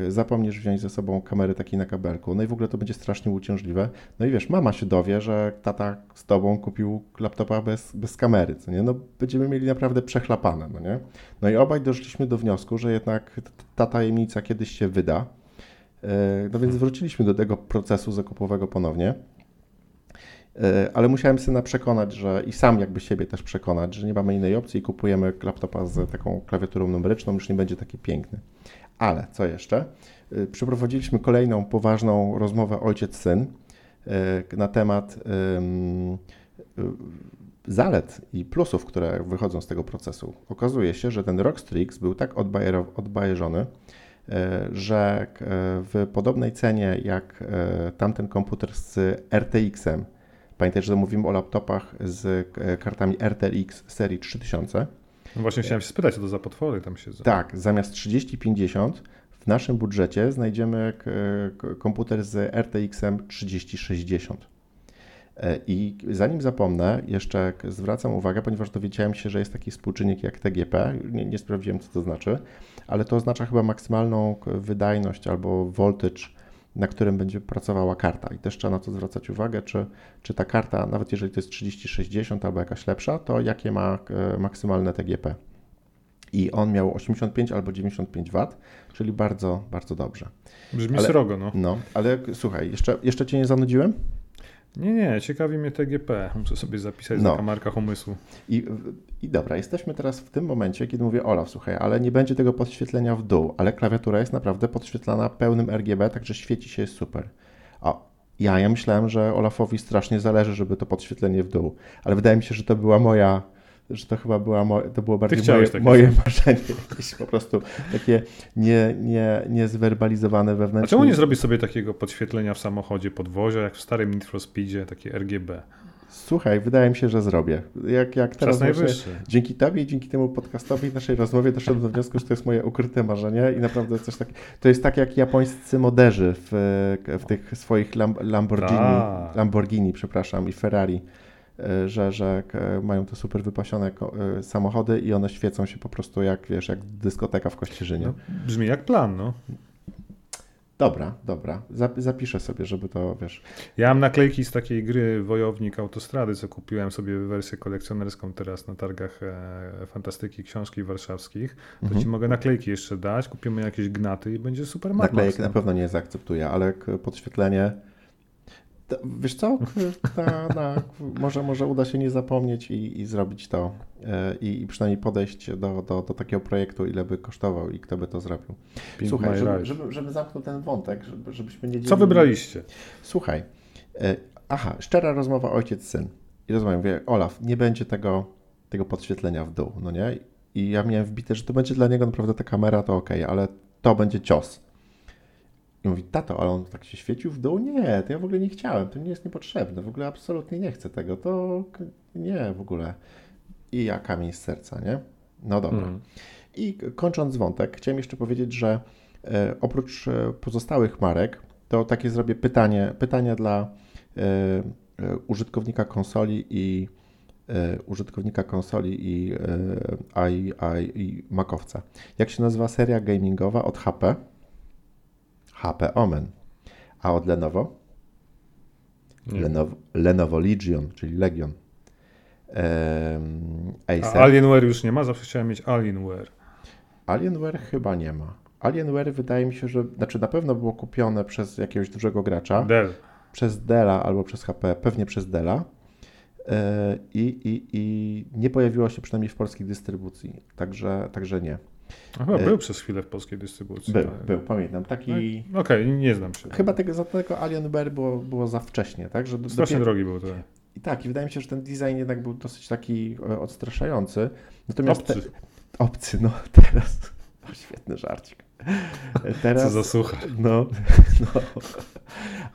zapomnisz wziąć ze sobą kamery takiej na kabelku, no i w ogóle to będzie strasznie uciążliwe. No i wiesz, mama się dowie, że tata z tobą kupił laptopa bez, bez kamery, co nie? No będziemy mieli naprawdę przechlapane, no nie? No i obaj doszliśmy do wniosku, że jednak ta tajemnica kiedyś się wyda. E, no więc wróciliśmy do tego procesu zakupowego ponownie. E, ale musiałem syna przekonać, że i sam jakby siebie też przekonać, że nie mamy innej opcji i kupujemy laptopa z taką klawiaturą numeryczną, już nie będzie taki piękny. Ale co jeszcze? Y, przeprowadziliśmy kolejną poważną rozmowę ojciec-syn y, na temat y, zalet i plusów, które wychodzą z tego procesu. Okazuje się, że ten Rockstrix był tak odbajeżony, że w podobnej cenie jak tamten komputer z RTX-em, pamiętaj, że mówimy o laptopach z kartami RTX serii 3000, no właśnie chciałem się spytać, co to za potwory tam siedzą. Tak, zamiast 3050 w naszym budżecie znajdziemy komputer z RTX-em 3060. E, I zanim zapomnę, jeszcze zwracam uwagę, ponieważ dowiedziałem się, że jest taki współczynnik jak TGP, nie, nie sprawdziłem co to znaczy, ale to oznacza chyba maksymalną wydajność albo voltage na którym będzie pracowała karta. I też trzeba na to zwracać uwagę, czy, czy ta karta, nawet jeżeli to jest 3060 albo jakaś lepsza, to jakie ma e, maksymalne TGP. I on miał 85 albo 95 W, czyli bardzo, bardzo dobrze. Brzmi ale, srogo, no. No, ale słuchaj, jeszcze, jeszcze Cię nie zanudziłem? Nie, nie, ciekawi mnie TGP. Muszę sobie zapisać no. na kamarkach umysłu. I, I dobra, jesteśmy teraz w tym momencie, kiedy mówię Olaf, słuchaj, ale nie będzie tego podświetlenia w dół, ale klawiatura jest naprawdę podświetlana pełnym RGB, także świeci się jest super. A ja, ja myślałem, że Olafowi strasznie zależy, żeby to podświetlenie w dół, ale wydaje mi się, że to była moja że to chyba była mo- to było bardziej moje, moje marzenie, [laughs] jakieś po prostu takie nie, nie, niezwerbalizowane wewnętrznie. A czemu nie zrobić sobie takiego podświetlenia w samochodzie podwozia, jak w starym Need for Speedzie, takie RGB? Słuchaj, wydaje mi się, że zrobię. Jak, jak teraz właśnie, dzięki Tobie i dzięki temu podcastowi, naszej rozmowie doszedłem do wniosku, że to jest moje ukryte marzenie i naprawdę coś tak. To jest tak jak japońscy moderzy w, w tych swoich Lamborghini, tak. Lamborghini, przepraszam, i Ferrari że, że mają te super wypasione e, samochody i one świecą się po prostu jak, wiesz, jak dyskoteka w Kościerzynie. No, brzmi jak plan, no. Dobra, dobra. Zapiszę sobie, żeby to, wiesz... Ja mam naklejki z takiej gry Wojownik Autostrady, co kupiłem sobie wersję kolekcjonerską teraz na targach e, fantastyki książki warszawskich. To mhm. ci mogę naklejki jeszcze dać, kupimy jakieś gnaty i będzie super Naklejek na pewno nie zaakceptuję, ale podświetlenie Wiesz co, na, może, może uda się nie zapomnieć i, i zrobić to e, i, i, przynajmniej podejść do, do, do, takiego projektu, ile by kosztował i kto by to zrobił. Pink Słuchaj, żeby, żeby, żeby, zamknął ten wątek, żeby, żebyśmy nie dzielili... Co wybraliście? Słuchaj, e, aha, szczera rozmowa ojciec-syn. I rozmawiam, mówię, Olaf, nie będzie tego, tego podświetlenia w dół, no nie? I ja miałem wbite, że to będzie dla niego naprawdę ta kamera, to ok, ale to będzie cios. I mówi, tato, ale on tak się świecił w dół? Nie, to ja w ogóle nie chciałem, to nie jest niepotrzebne, w ogóle absolutnie nie chcę tego, to nie, w ogóle. I ja kamień z serca, nie? No dobra. Mm. I kończąc wątek, chciałem jeszcze powiedzieć, że e, oprócz e, pozostałych marek, to takie zrobię pytanie, pytanie dla e, e użytkownika konsoli i e, użytkownika konsoli i, i, i, i makowca. Jak się nazywa seria gamingowa od HP? HP Omen. A od Lenovo? Lenovo, Lenovo Legion, czyli Legion. Um, Acer. A Alienware już nie ma? Zawsze chciałem mieć Alienware. Alienware chyba nie ma. Alienware wydaje mi się, że znaczy na pewno było kupione przez jakiegoś dużego gracza. Dell. Przez Della albo przez HP, pewnie przez Della. E, I, i, I nie pojawiło się przynajmniej w polskiej dystrybucji, także, także nie. Chyba był przez chwilę w polskiej dystrybucji. Był, ale... był, pamiętam. Taki... No, Okej, okay, nie znam się. Chyba tego, za tego Alienware było, było za wcześnie, tak? Że Strasznie dopiero... drogi był to. I tak, i wydaje mi się, że ten design jednak był dosyć taki odstraszający. Natomiast obcy. Te... Obcy, no [laughs] teraz. O, świetny żarcik. Teraz, Co za sucha. No, [laughs] no.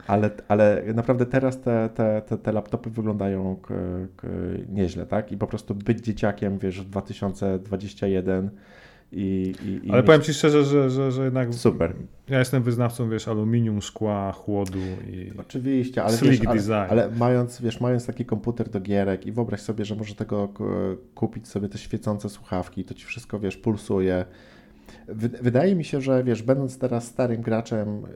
Ale, ale naprawdę teraz te, te, te, te laptopy wyglądają k, k, nieźle, tak? I po prostu być dzieciakiem, wiesz, w 2021 i, i, i Ale powiem Ci szczerze, że, że, że jednak. Super. Ja jestem wyznawcą, wiesz, aluminium, szkła, chłodu i. Oczywiście, ale, wiesz, ale, ale, mając, wiesz, mając taki komputer do gierek i wyobraź sobie, że może tego kupić sobie te świecące słuchawki, to ci wszystko, wiesz, pulsuje. Wydaje mi się, że wiesz, będąc teraz starym graczem y,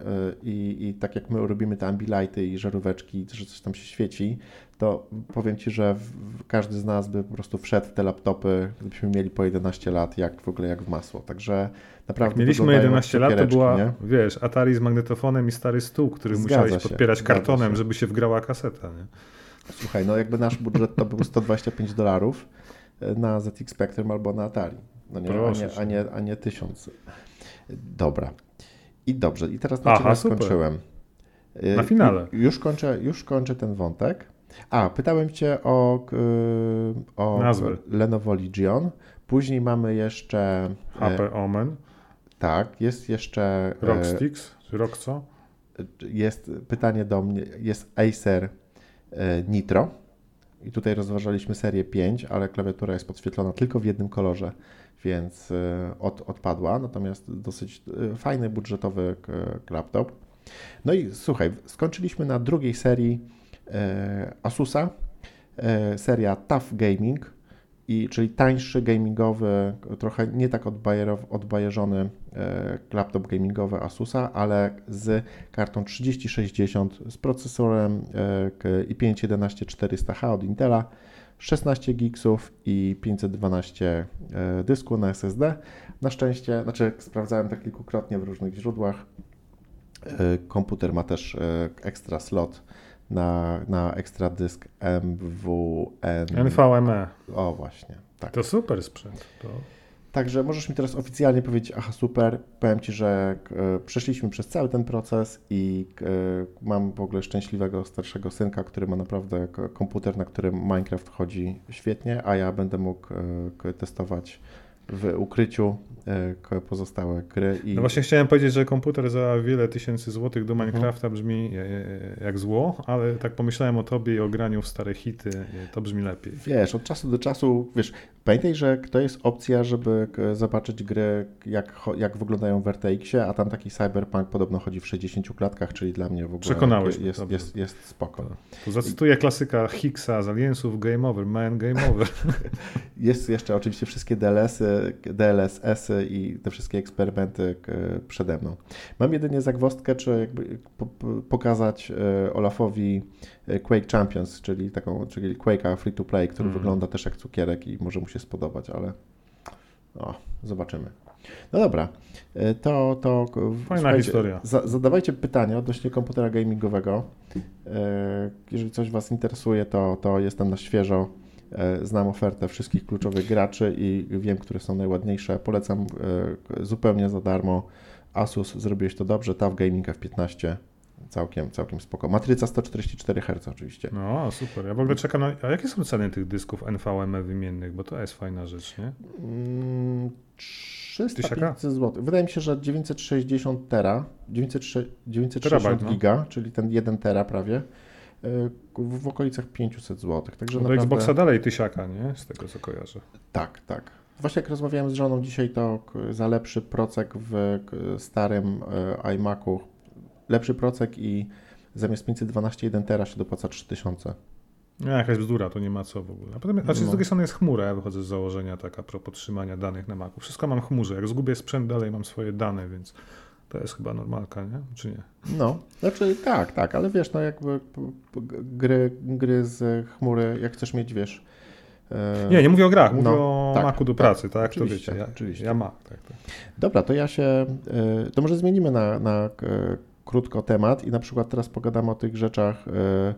i, i tak jak my robimy te ambilighty i żaróweczki, że coś tam się świeci, to powiem Ci, że każdy z nas by po prostu wszedł w te laptopy, gdybyśmy mieli po 11 lat, jak w ogóle jak w masło. Także naprawdę. Jak mieliśmy 11 lat, to była, nie? wiesz, Atari z magnetofonem i stary stół, który Zgadza musiałeś się, podpierać kartonem, się. żeby się wgrała kaseta. Nie? Słuchaj, no jakby nasz budżet to był 125 dolarów e, na ZX Spectrum albo na Atari. No nie, a, nie, a, nie, a nie tysiąc. Dobra. I dobrze, i teraz na Aha, skończyłem. Na finale. Już kończę, już kończę ten wątek. A, pytałem Cię o, o Nazwy. Lenovo Legion. Później mamy jeszcze... HP Omen. Tak, jest jeszcze... Rocksticks, rok co? Jest pytanie do mnie, jest Acer Nitro. I tutaj rozważaliśmy serię 5, ale klawiatura jest podświetlona tylko w jednym kolorze, więc od, odpadła. Natomiast dosyć fajny, budżetowy laptop. No i słuchaj, skończyliśmy na drugiej serii E, Asusa, e, seria Tough Gaming, i, czyli tańszy gamingowy, trochę nie tak odbajeżony e, laptop gamingowy Asusa, ale z kartą 3060, z procesorem i5 11400H od Intela, 16 gigsów i 512 dysku na SSD. Na szczęście, znaczy sprawdzałem to kilkukrotnie w różnych źródłach, komputer ma też ekstra slot na, na ekstra dysk MWN. NVMe. O, właśnie. Tak. To super sprzęt. To... Także możesz mi teraz oficjalnie powiedzieć, aha, super, powiem Ci, że e, przeszliśmy przez cały ten proces i e, mam w ogóle szczęśliwego starszego synka, który ma naprawdę komputer, na którym Minecraft chodzi świetnie, a ja będę mógł e, testować w ukryciu e, pozostałe gry. I... No właśnie chciałem powiedzieć, że komputer za wiele tysięcy złotych do Minecrafta brzmi e, e, jak zło, ale tak pomyślałem o tobie i o graniu w stare hity, to brzmi lepiej. Wiesz, od czasu do czasu, wiesz, pamiętaj, że to jest opcja, żeby zobaczyć gry, jak, jak wyglądają w RTX-ie, a tam taki Cyberpunk podobno chodzi w 60 klatkach, czyli dla mnie w ogóle Przekonałeś jest, jest, jest, jest spoko. Tu zacytuję klasyka Higgsa z Aliensów, Game Over, Man Game Over. [laughs] jest jeszcze oczywiście wszystkie DLS-y, DLSS-y i te wszystkie eksperymenty przede mną. Mam jedynie zagwostkę, czy jakby pokazać e, Olafowi e, Quake Champions, czyli taką, czyli Quake'a free to play, który mm. wygląda też jak cukierek i może mu się spodobać, ale o, zobaczymy. No dobra, e, to, to Fajna historia. Za, zadawajcie pytania odnośnie komputera gamingowego. Jeżeli coś Was interesuje, to, to jestem na świeżo E, znam ofertę wszystkich kluczowych graczy i wiem, które są najładniejsze. Polecam e, zupełnie za darmo. Asus, zrobiłeś to dobrze. TAF Gaming F15 całkiem, całkiem spoko. Matryca 144 Hz oczywiście. No, super. Ja w ogóle czekam na... A jakie są ceny tych dysków NVMe wymiennych? Bo to jest fajna rzecz, nie? Mm, 300 zł. Wydaje mi się, że 960 tera, 960 Terabajt, no. giga, czyli ten 1 tera prawie, w okolicach 500 zł. Także no do naprawdę... Xboxa dalej tysiaka, nie? Z tego co kojarzę. Tak, tak. Właśnie jak rozmawiałem z żoną dzisiaj, to za lepszy procek w starym e, iMacu, lepszy procek i zamiast 512 1 tera się dopłaca 3000. Nie, jakaś bzdura, to nie ma co w ogóle. A potem, znaczy no. z drugiej strony jest chmura, ja wychodzę z założenia tak a propos trzymania danych na Macu. Wszystko mam w chmurze. Jak zgubię sprzęt, dalej mam swoje dane, więc to jest chyba normalka, nie? Czy nie? No, znaczy tak, tak, ale wiesz, no jakby gry, gry z chmury, jak chcesz mieć, wiesz, E, Nie, nie mówię o grach, mówię No, o tak, Macu do tak, pracy, tak? oczywiście, to wiecie, ja, oczywiście. ja Mac, tak, tak. Dobra, to ja się, e, to może zmienimy na, na e, krótko temat i na przykład teraz pogadamy o tych rzeczach e,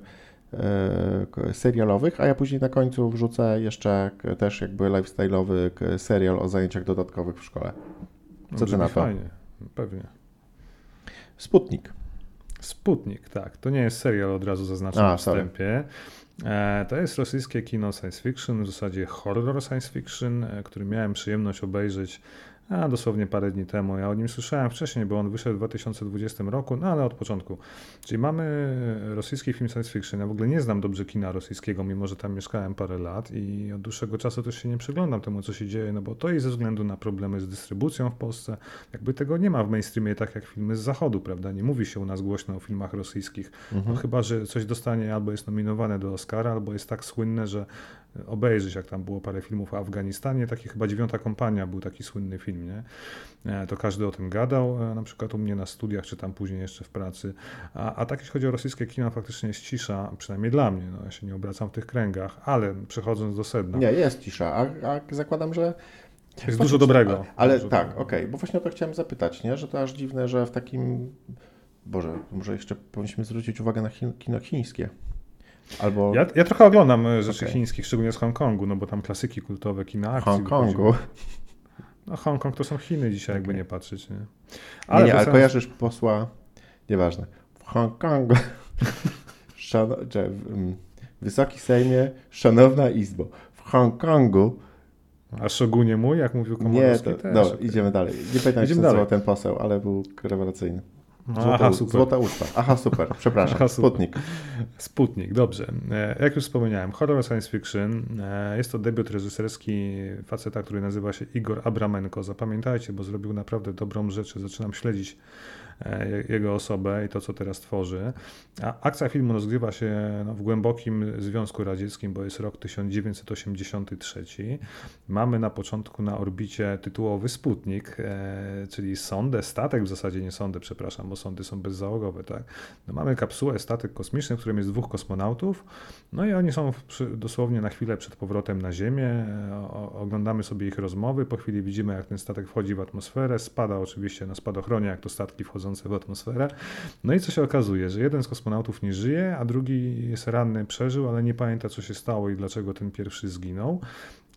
e, serialowych, a ja później na końcu wrzucę jeszcze też jakby lifestyle'owy serial o zajęciach dodatkowych w szkole. Co ty na to? Fajnie, pewnie. Sputnik. Sputnik, tak. To nie jest serial, od razu zaznaczam A, na sorry. wstępie. E, To jest rosyjskie kino science fiction, w zasadzie horror science fiction, który miałem przyjemność obejrzeć a, dosłownie parę dni temu. Ja o nim słyszałem wcześniej, bo on wyszedł w 2020 roku, no ale od początku. Czyli mamy rosyjski film science fiction. Ja w ogóle nie znam dobrze kina rosyjskiego, mimo że tam mieszkałem parę lat i od dłuższego czasu też się nie przyglądam temu, co się dzieje, no bo to i ze względu na problemy z dystrybucją w Polsce, jakby tego nie ma w mainstreamie tak jak filmy z zachodu, prawda? Nie mówi się u nas głośno o filmach rosyjskich. Mhm. No, chyba, że coś dostanie albo jest nominowane do Oscara, albo jest tak słynne, że obejrzysz, jak tam było parę filmów o Afganistanie, taki chyba Dziewiąta Kompania był taki słynny film, nie? E, To każdy o tym gadał, e, na przykład u mnie na studiach, czy tam później jeszcze w pracy. A, a tak jeśli chodzi o rosyjskie kino, faktycznie jest cisza, przynajmniej dla mnie, no, ja się nie obracam w tych kręgach, ale przechodząc do sedna, Nie, jest cisza, a, a zakładam, że... jest dużo dobrego. Ale Dużo tak, okej, bo właśnie o to chciałem zapytać, nie? Że to aż dziwne, że w takim... Boże, może jeszcze powinniśmy zwrócić uwagę na kino chińskie. Albo Ja, ja trochę oglądam e, rzeczy Okej. chińskich, szczególnie z Hongkongu, no bo tam klasyki kultowe kina akcji Hongkongu. wychodziły. No Hongkong to są Chiny dzisiaj, jakby nie patrzeć, nie? nie, nie, ale wracając- kojarzysz posła, nieważne, w Hongkongu, [laughs] Szano, mm, Wysoki Sejmie, Szanowna Izbo, w Hongkongu, A Szogunie mój, jak mówił nie, Komorowski to, też. dobra, okej. idziemy dalej. Nie pamiętam, jak się nazywał dalej. ten poseł, ale był rewelacyjny. Złota, Aha, super. Złota usta. Aha, super, przepraszam, Aha, super. Sputnik. Sputnik, dobrze. E, Jak już wspomniałem, horror science fiction. E, Jest to debiut reżyserski faceta, który nazywa się Igor Abramenko. Zapamiętajcie, bo zrobił naprawdę dobrą rzecz. Zaczynam śledzić jego osobę i to, co teraz tworzy. A akcja filmu rozgrywa się no, w głębokim Związku Radzieckim, bo jest rok 1983. Mamy na początku na orbicie tytułowy Sputnik, e, czyli sondę, statek w zasadzie nie sondę, przepraszam, bo sondy są bezzałogowe, tak? No mamy kapsułę, statek kosmiczny, w którym jest dwóch kosmonautów, no i oni są przy, dosłownie na chwilę przed powrotem na Ziemię, e, o, oglądamy sobie ich rozmowy, po chwili widzimy jak ten statek wchodzi w atmosferę, spada oczywiście na spadochronie, jak to statki w atmosferę, no i co się okazuje, że jeden z kosmonautów nie żyje, a drugi jest ranny, przeżył, ale nie pamięta co się stało i dlaczego ten pierwszy zginął.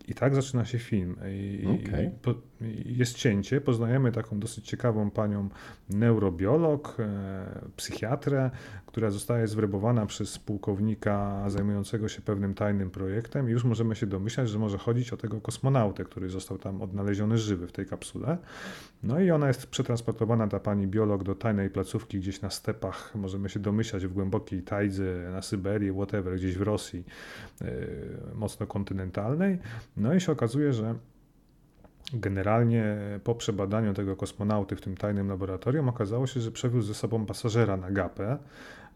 I tak zaczyna się film. I, i- Okej. po, i jest cięcie. Poznajemy taką dosyć ciekawą panią neurobiolog, e, psychiatrę, która zostaje zwerbowana przez pułkownika zajmującego się pewnym tajnym projektem i już możemy się domyślać, że może chodzić o tego kosmonautę, który został tam odnaleziony żywy w tej kapsule. No i ona jest przetransportowana, ta pani biolog, do tajnej placówki gdzieś na stepach, możemy się domyślać, w głębokiej tajdze, na Syberii, whatever, gdzieś w Rosji, e, mocno kontynentalnej. No i się okazuje, że generalnie po przebadaniu tego kosmonauty w tym tajnym laboratorium okazało się, że przewiózł ze sobą pasażera na gapę.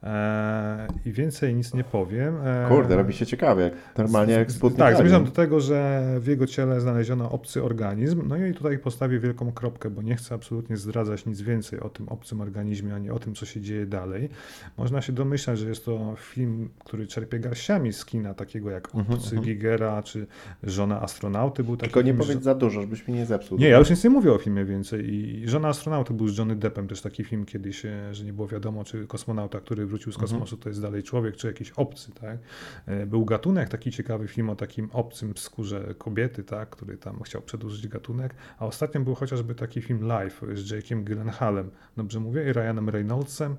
E, I więcej nic nie powiem. E, Kurde, robi się ciekawie, normalnie jak Sputnik. tak, zmierzam do tego, że w jego ciele znaleziono obcy organizm. No i tutaj postawię wielką kropkę, bo nie chcę absolutnie zdradzać nic więcej o tym obcym organizmie, ani o tym, co się dzieje dalej. Można się domyślać, że jest to film, który czerpie garściami z kina, takiego jak Mhm, Obcy mhm. Gigera, czy Żona astronauty. Był taki Tylko nie powiedz za dużo, żebyś mi nie zepsuł. Nie, ja już nic nie mówię o filmie więcej. I Żona astronauty był z Johnny Deppem, też taki film kiedyś, e, że nie było wiadomo, czy kosmonauta, który wrócił z Mhm. kosmosu, to jest dalej człowiek, czy jakiś obcy, tak? E, Był gatunek, taki ciekawy film o takim obcym skórze kobiety, tak? Który tam chciał przedłużyć gatunek, a ostatnio był chociażby taki film Live z Jake'em Gyllenhaalem, dobrze mówię, i Ryanem Reynoldsem,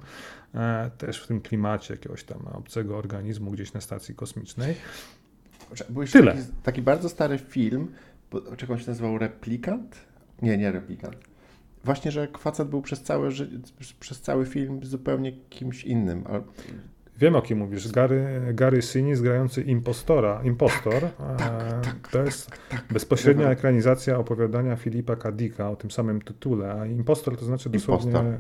e, też w tym klimacie jakiegoś tam obcego organizmu gdzieś na stacji kosmicznej. Tyle. Taki, taki bardzo stary film, czy on się nazywał Replikant? Nie, nie Replikant. Właśnie, że facet był przez cały, przez cały film zupełnie kimś innym. A, Wiem o kim mówisz. Gary, Gary Sinise grający impostora. Impostor. e, to jest bezpośrednia ekranizacja opowiadania Filipa Kadika o tym samym tytule. A impostor to znaczy dosłownie Impostor. e,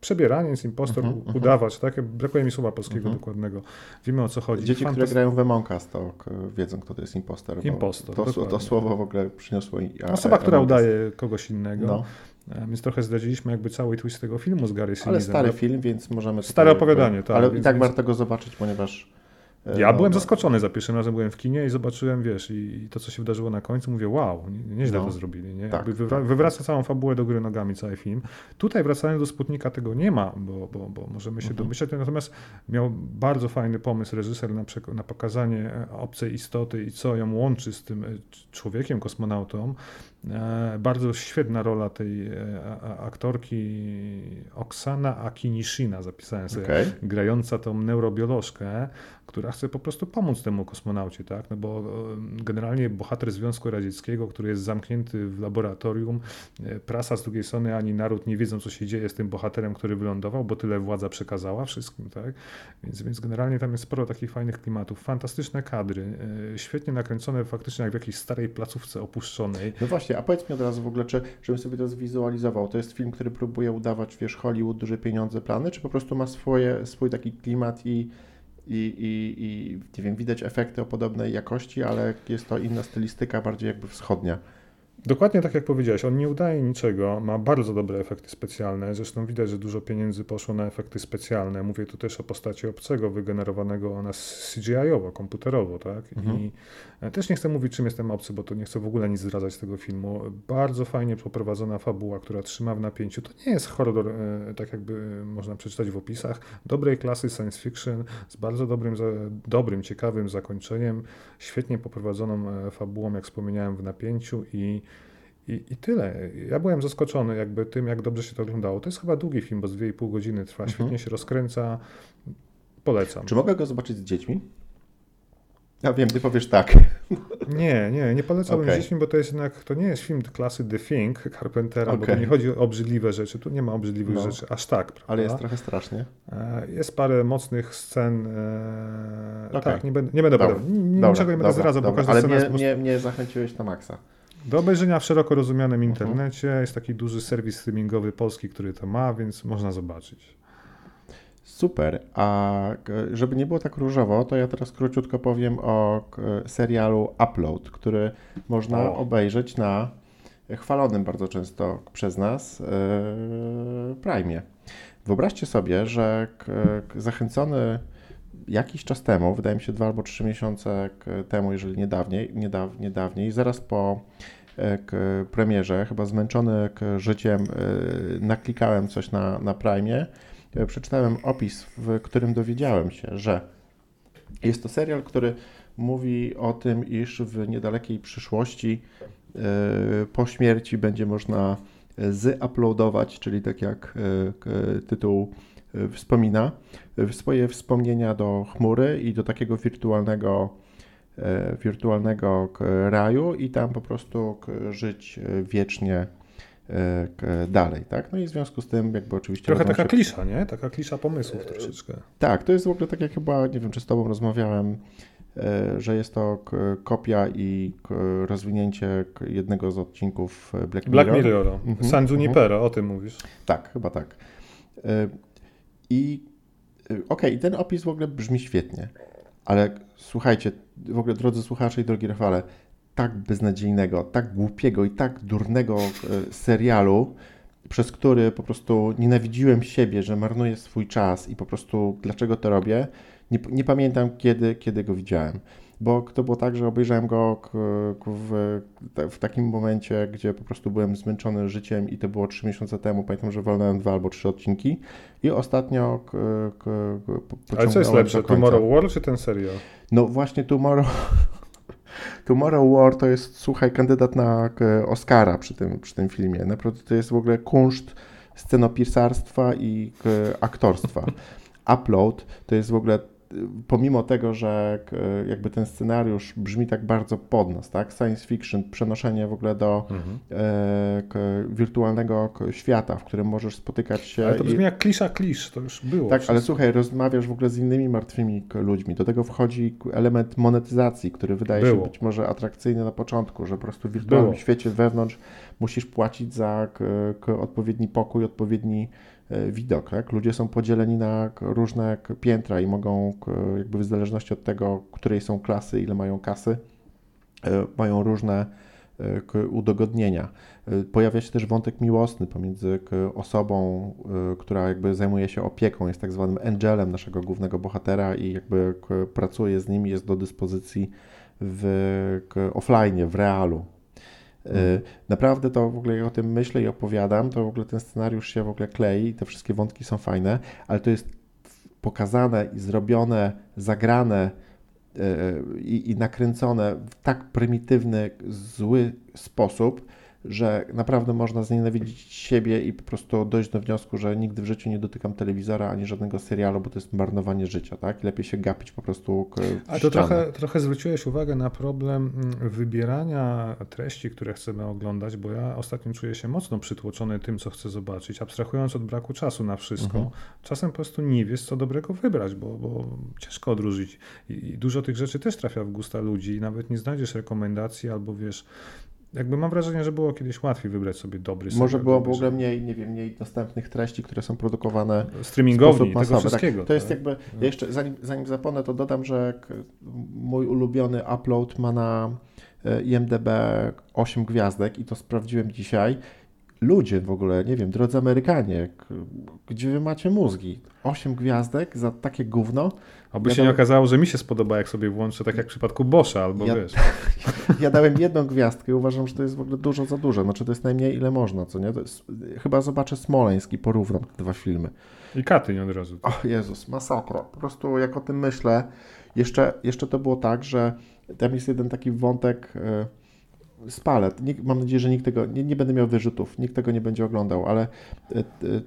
przebieraniec, impostor, Mhm, u- mhm. udawać. Tak? Brakuje mi słowa polskiego Mhm. dokładnego. Wiemy o co chodzi. Dzieci, które grają w Among Us, to wiedzą, kto to jest impostor. Impostor, To, to słowo w ogóle przyniosło. a- Osoba, która udaje kogoś innego. No, Więc trochę zdradziliśmy jakby cały twist tego filmu z Gary Sinise. ale stary film, więc możemy. Stare opowiadanie, tak, Ale i więc- tak więc- warto go zobaczyć, ponieważ Ja byłem no. zaskoczony za pierwszym razem, byłem w kinie i zobaczyłem, wiesz, i, to, co się wydarzyło na końcu, mówię, wow, nieźle no. to zrobili. Nie? Tak, wywra tak. Wywraca całą fabułę do góry nogami, cały film. Tutaj wracając do Sputnika tego nie ma, bo, bo, bo możemy się mhm. domyślać, natomiast miał bardzo fajny pomysł reżyser na, na pokazanie obcej istoty i co ją łączy z tym człowiekiem, kosmonautą, E, bardzo świetna rola tej e, aktorki Oksana Akinishina, zapisałem sobie, okay. grająca tą neurobiolożkę, która chce po prostu pomóc temu kosmonaucie, tak? No bo e, generalnie bohater Związku Radzieckiego, który jest zamknięty w laboratorium, prasa z drugiej strony ani naród nie wiedzą, co się dzieje z tym bohaterem, który wylądował, bo tyle władza przekazała wszystkim, tak? Więc, więc generalnie tam jest sporo takich fajnych klimatów, fantastyczne kadry, świetnie nakręcone faktycznie jak w jakiejś starej placówce opuszczonej. No właśnie, a powiedz mi od razu w ogóle, czy, żebym sobie to zwizualizował, to jest film, który próbuje udawać, wiesz, Hollywood, duże pieniądze, plany, czy po prostu ma swoje, swój taki klimat i, i, i, i nie wiem, widać efekty o podobnej jakości, ale jest to inna stylistyka, bardziej jakby wschodnia. Dokładnie tak jak powiedziałeś, on nie udaje niczego, ma bardzo dobre efekty specjalne. Zresztą widać, że dużo pieniędzy poszło na efekty specjalne. Mówię tu też o postaci obcego wygenerowanego nas CGI-owo, komputerowo, tak? Mhm. I e, też nie chcę mówić, czym jestem obcy, bo to nie chcę w ogóle nic zdradzać z tego filmu. Bardzo fajnie poprowadzona fabuła, która trzyma w napięciu. To nie jest horror, e, tak jakby można przeczytać w opisach. Dobrej klasy science fiction z bardzo dobrym, dobrym ciekawym zakończeniem, świetnie poprowadzoną e, fabułą, jak wspomniałem, w napięciu i i, I tyle. Ja byłem zaskoczony jakby tym, jak dobrze się to oglądało. To jest chyba długi film, bo z 2,5 godziny trwa, mhm. świetnie się rozkręca. Polecam. Czy mogę go zobaczyć z dziećmi? Ja wiem, ty powiesz tak. [laughs] Nie, nie, nie polecałbym okay. dziećmi, bo to jest jednak, to nie jest film klasy The Thing Carpentera, okay. bo to nie chodzi o obrzydliwe rzeczy, tu nie ma obrzydliwych no. rzeczy, aż tak. Prawda? Ale jest trochę strasznie. E, jest parę mocnych scen, okay. tak, nie będę, nie będę dobra, niczego nie będę zdradzał, bo każda Ale scena mnie, jest... mnie zachęciłeś na maksa. Do obejrzenia w szeroko rozumianym mhm. internecie. Jest taki duży serwis streamingowy polski, który to ma, więc można zobaczyć. Super. A żeby nie było tak różowo, to ja teraz króciutko powiem o serialu Upload, który można o. obejrzeć na chwalonym bardzo często przez nas yy, Prime. Wyobraźcie sobie, że zachęcony jakiś czas temu, wydaje mi się dwa albo trzy miesiące temu, jeżeli nie dawniej, nie, da, nie dawniej, zaraz po e, premierze, chyba zmęczony życiem, e, naklikałem coś na, na Prime, e, przeczytałem opis, w którym dowiedziałem się, że jest to serial, który mówi o tym, iż w niedalekiej przyszłości po śmierci będzie można zuploadować, czyli tak jak tytuł wspomina, swoje wspomnienia do chmury i do takiego wirtualnego, e, wirtualnego raju i tam po prostu żyć wiecznie. e, dalej, tak? No i w związku z tym jakby oczywiście... Trochę taka się... klisza, nie? Taka klisza pomysłów troszeczkę. Tak, to jest w ogóle tak jak chyba, nie wiem, czy z Tobą rozmawiałem, e, że jest to kopia i rozwinięcie jednego z odcinków Black Mirror. Black Mirror, mhm, San Junipero, mhm. o tym mówisz. Tak, chyba tak. I okej, okay, ten opis w ogóle brzmi świetnie, ale słuchajcie, w ogóle drodzy słuchacze i drogi Rafale, tak beznadziejnego, tak głupiego i tak durnego y, serialu, przez który po prostu nienawidziłem siebie, że marnuję swój czas i po prostu dlaczego to robię, nie, nie pamiętam kiedy, kiedy go widziałem bo to było tak, że obejrzałem go w, w, takim momencie, gdzie po prostu byłem zmęczony życiem i to było trzy miesiące temu. Pamiętam, że wolnałem dwa albo trzy odcinki i ostatnio Ale co jest lepsze, Tomorrow War czy ten serial? No właśnie Tomorrow... Tomorrow War to jest, słuchaj, kandydat na Oscara przy tym, przy tym filmie. Naprawdę to jest w ogóle kunszt scenopisarstwa i aktorstwa. Upload to jest w ogóle pomimo tego, że jakby ten scenariusz brzmi tak bardzo pod nas, tak? Science fiction, przenoszenie w ogóle do mhm. e, wirtualnego świata, w którym możesz spotykać się. Ale to brzmi i... jak klisza klisz, to już było. Tak, wszystko. ale słuchaj, rozmawiasz w ogóle z innymi martwymi ludźmi. Do tego wchodzi element monetyzacji, który wydaje było. się być może atrakcyjny na początku, że po prostu w wirtualnym było. świecie wewnątrz musisz płacić za odpowiedni pokój, odpowiedni widok. Tak? Ludzie są podzieleni na różne piętra i mogą, jakby w zależności od tego, której są klasy, ile mają kasy, e, mają różne udogodnienia. Pojawia się też wątek miłosny pomiędzy osobą, która jakby zajmuje się opieką, jest tak zwanym angelem naszego głównego bohatera i jakby pracuje z nim, jest do dyspozycji w offline, w realu. Hmm. Naprawdę to w ogóle jak o tym myślę i opowiadam, to w ogóle ten scenariusz się w ogóle klei, te wszystkie wątki są fajne, ale to jest pokazane i zrobione, zagrane yy, i nakręcone w tak prymitywny, zły sposób, że naprawdę można znienawidzić siebie i po prostu dojść do wniosku, że nigdy w życiu nie dotykam telewizora ani żadnego serialu, bo to jest marnowanie życia, tak? lepiej się gapić po prostu A to trochę, trochę zwróciłeś uwagę na problem mm, wybierania treści, które chcemy oglądać, bo ja ostatnio czuję się mocno przytłoczony tym, co chcę zobaczyć, abstrahując od braku czasu na wszystko. Mhm. Czasem po prostu nie wiesz, co dobrego wybrać, bo, bo ciężko odróżnić. I dużo tych rzeczy też trafia w gusta ludzi i nawet nie znajdziesz rekomendacji albo wiesz, jakby mam wrażenie, że było kiedyś łatwiej wybrać sobie dobry serial. Może było w ogóle mniej, nie wiem, mniej dostępnych treści, które są produkowane streamingowi, tego tak, wszystkiego. Tak, to jest tak? jakby, ja jeszcze zanim, zanim zapomnę, to dodam, że mój ulubiony upload ma na e, IMDB 8 gwiazdek i to sprawdziłem dzisiaj ludzie w ogóle, nie wiem, drodzy Amerykanie, gdzie wy macie mózgi? Osiem gwiazdek za takie gówno? Aby ja się dałem... nie okazało, że mi się spodoba, jak sobie włączę, tak jak w przypadku Boscha, albo ja... wiesz. [laughs] ja dałem jedną gwiazdkę i uważam, że to jest w ogóle dużo za dużo. Znaczy to jest najmniej, ile można, co nie? Jest... Chyba zobaczę Smoleńsk i porównam te dwa filmy. I Katyń od razu. O Jezus, masakra. Po prostu jak o tym myślę, jeszcze, jeszcze to było tak, że tam jest jeden taki wątek... Yy spalę. Nikt, mam nadzieję, że nikt tego, nie, nie, będę miał wyrzutów, nikt tego nie będzie oglądał, ale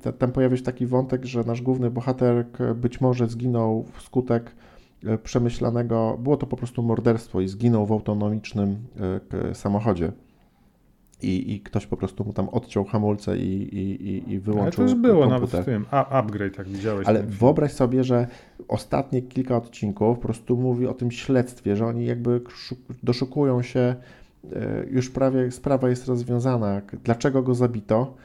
e, tam pojawia się taki wątek, że nasz główny bohater być może zginął wskutek e, przemyślanego, było to po prostu morderstwo i zginął w autonomicznym e, samochodzie. I, I ktoś po prostu mu tam odciął hamulce i, i, i wyłączył. Ale to już było komputer. nawet w tym, a, upgrade, jak widziałeś. Ale wyobraź sobie, że ostatnie kilka odcinków po prostu mówi o tym śledztwie, że oni jakby doszukują się E, już prawie sprawa jest rozwiązana, dlaczego go zabito.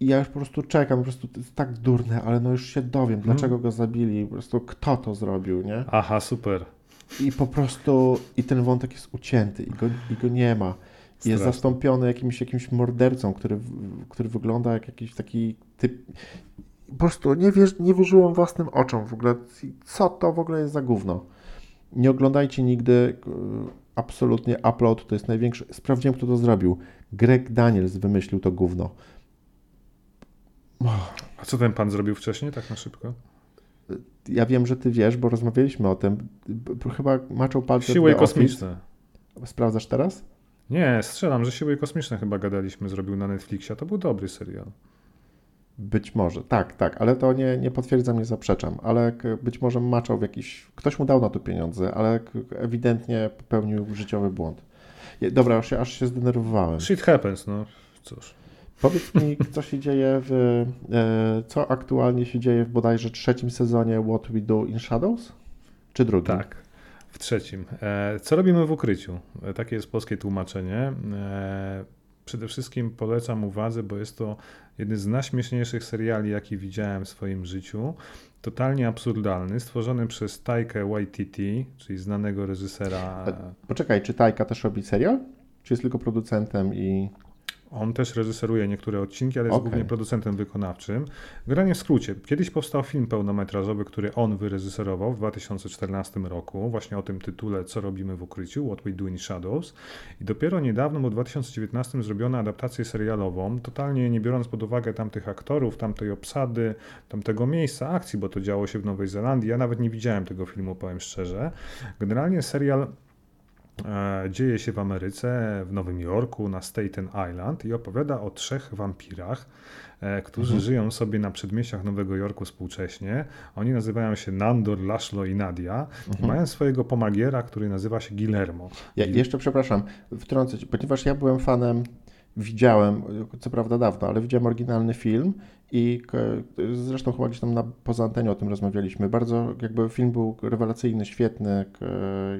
I ja już po prostu czekam, po prostu to jest tak durne, ale no już się dowiem, mhm. dlaczego go zabili, po prostu kto to zrobił, nie? Aha, super. I po prostu, i ten wątek jest ucięty, i go, i go nie ma. Jest zastąpiony jakimś, jakimś mordercą, który, który wygląda jak jakiś taki typ. Po prostu nie, wierz, nie wierzyłem własnym oczom w ogóle, co to w ogóle jest za gówno. Nie oglądajcie nigdy absolutnie upload to jest największy. Sprawdziłem, kto to zrobił. Greg Daniels wymyślił to gówno. A co ten pan zrobił wcześniej, tak na szybko? Ja wiem, że ty wiesz, bo rozmawialiśmy o tym. Chyba maczał palce Siły kosmiczne. Sprawdzasz teraz? Nie, strzelam, że Siły kosmiczne chyba gadaliśmy, zrobił na Netflixie. To był dobry serial. Być może, tak, tak, ale to nie, nie potwierdzam, nie zaprzeczam, ale być może maczał w jakiś, ktoś mu dał na to pieniądze, ale ewidentnie popełnił życiowy błąd. Dobra, aż się, aż się zdenerwowałem. Shit happens, no cóż. Powiedz mi, co się dzieje w, e, co aktualnie się dzieje w bodajże trzecim sezonie What We Do in Shadows? Czy drugim? Tak, w trzecim. E, co robimy w ukryciu? E, takie jest polskie tłumaczenie przede wszystkim polecam uwadze, bo jest to jeden z najśmieszniejszych seriali, jaki widziałem w swoim życiu. Totalnie absurdalny, stworzony przez Taika Waititi, czyli znanego reżysera. Poczekaj, czy Taika też robi serial? Czy jest tylko producentem i on też reżyseruje niektóre odcinki, ale jest okay. głównie producentem wykonawczym. Granie w skrócie. Kiedyś powstał film pełnometrażowy, który on wyreżyserował w 2014 roku, właśnie o tym tytule Co robimy w ukryciu, What We Do in Shadows. I dopiero niedawno, bo w 2019 zrobiono adaptację serialową, totalnie nie biorąc pod uwagę tamtych aktorów, tamtej obsady, tamtego miejsca akcji, bo to działo się w Nowej Zelandii. Ja nawet nie widziałem tego filmu, powiem szczerze. Generalnie serial dzieje się w Ameryce, w Nowym Jorku, na Staten Island i opowiada o trzech wampirach, e, którzy mhm. żyją sobie na przedmieściach Nowego Jorku współcześnie. Oni nazywają się Nandor, Laszlo i Nadia mhm. i mają swojego pomagiera, który nazywa się Guillermo. Ja, jeszcze przepraszam, wtrącę ponieważ ja byłem fanem widziałem, co prawda dawno, ale widziałem oryginalny film i zresztą chyba gdzieś tam na, poza antenią o tym rozmawialiśmy. Bardzo jakby film był rewelacyjny, świetny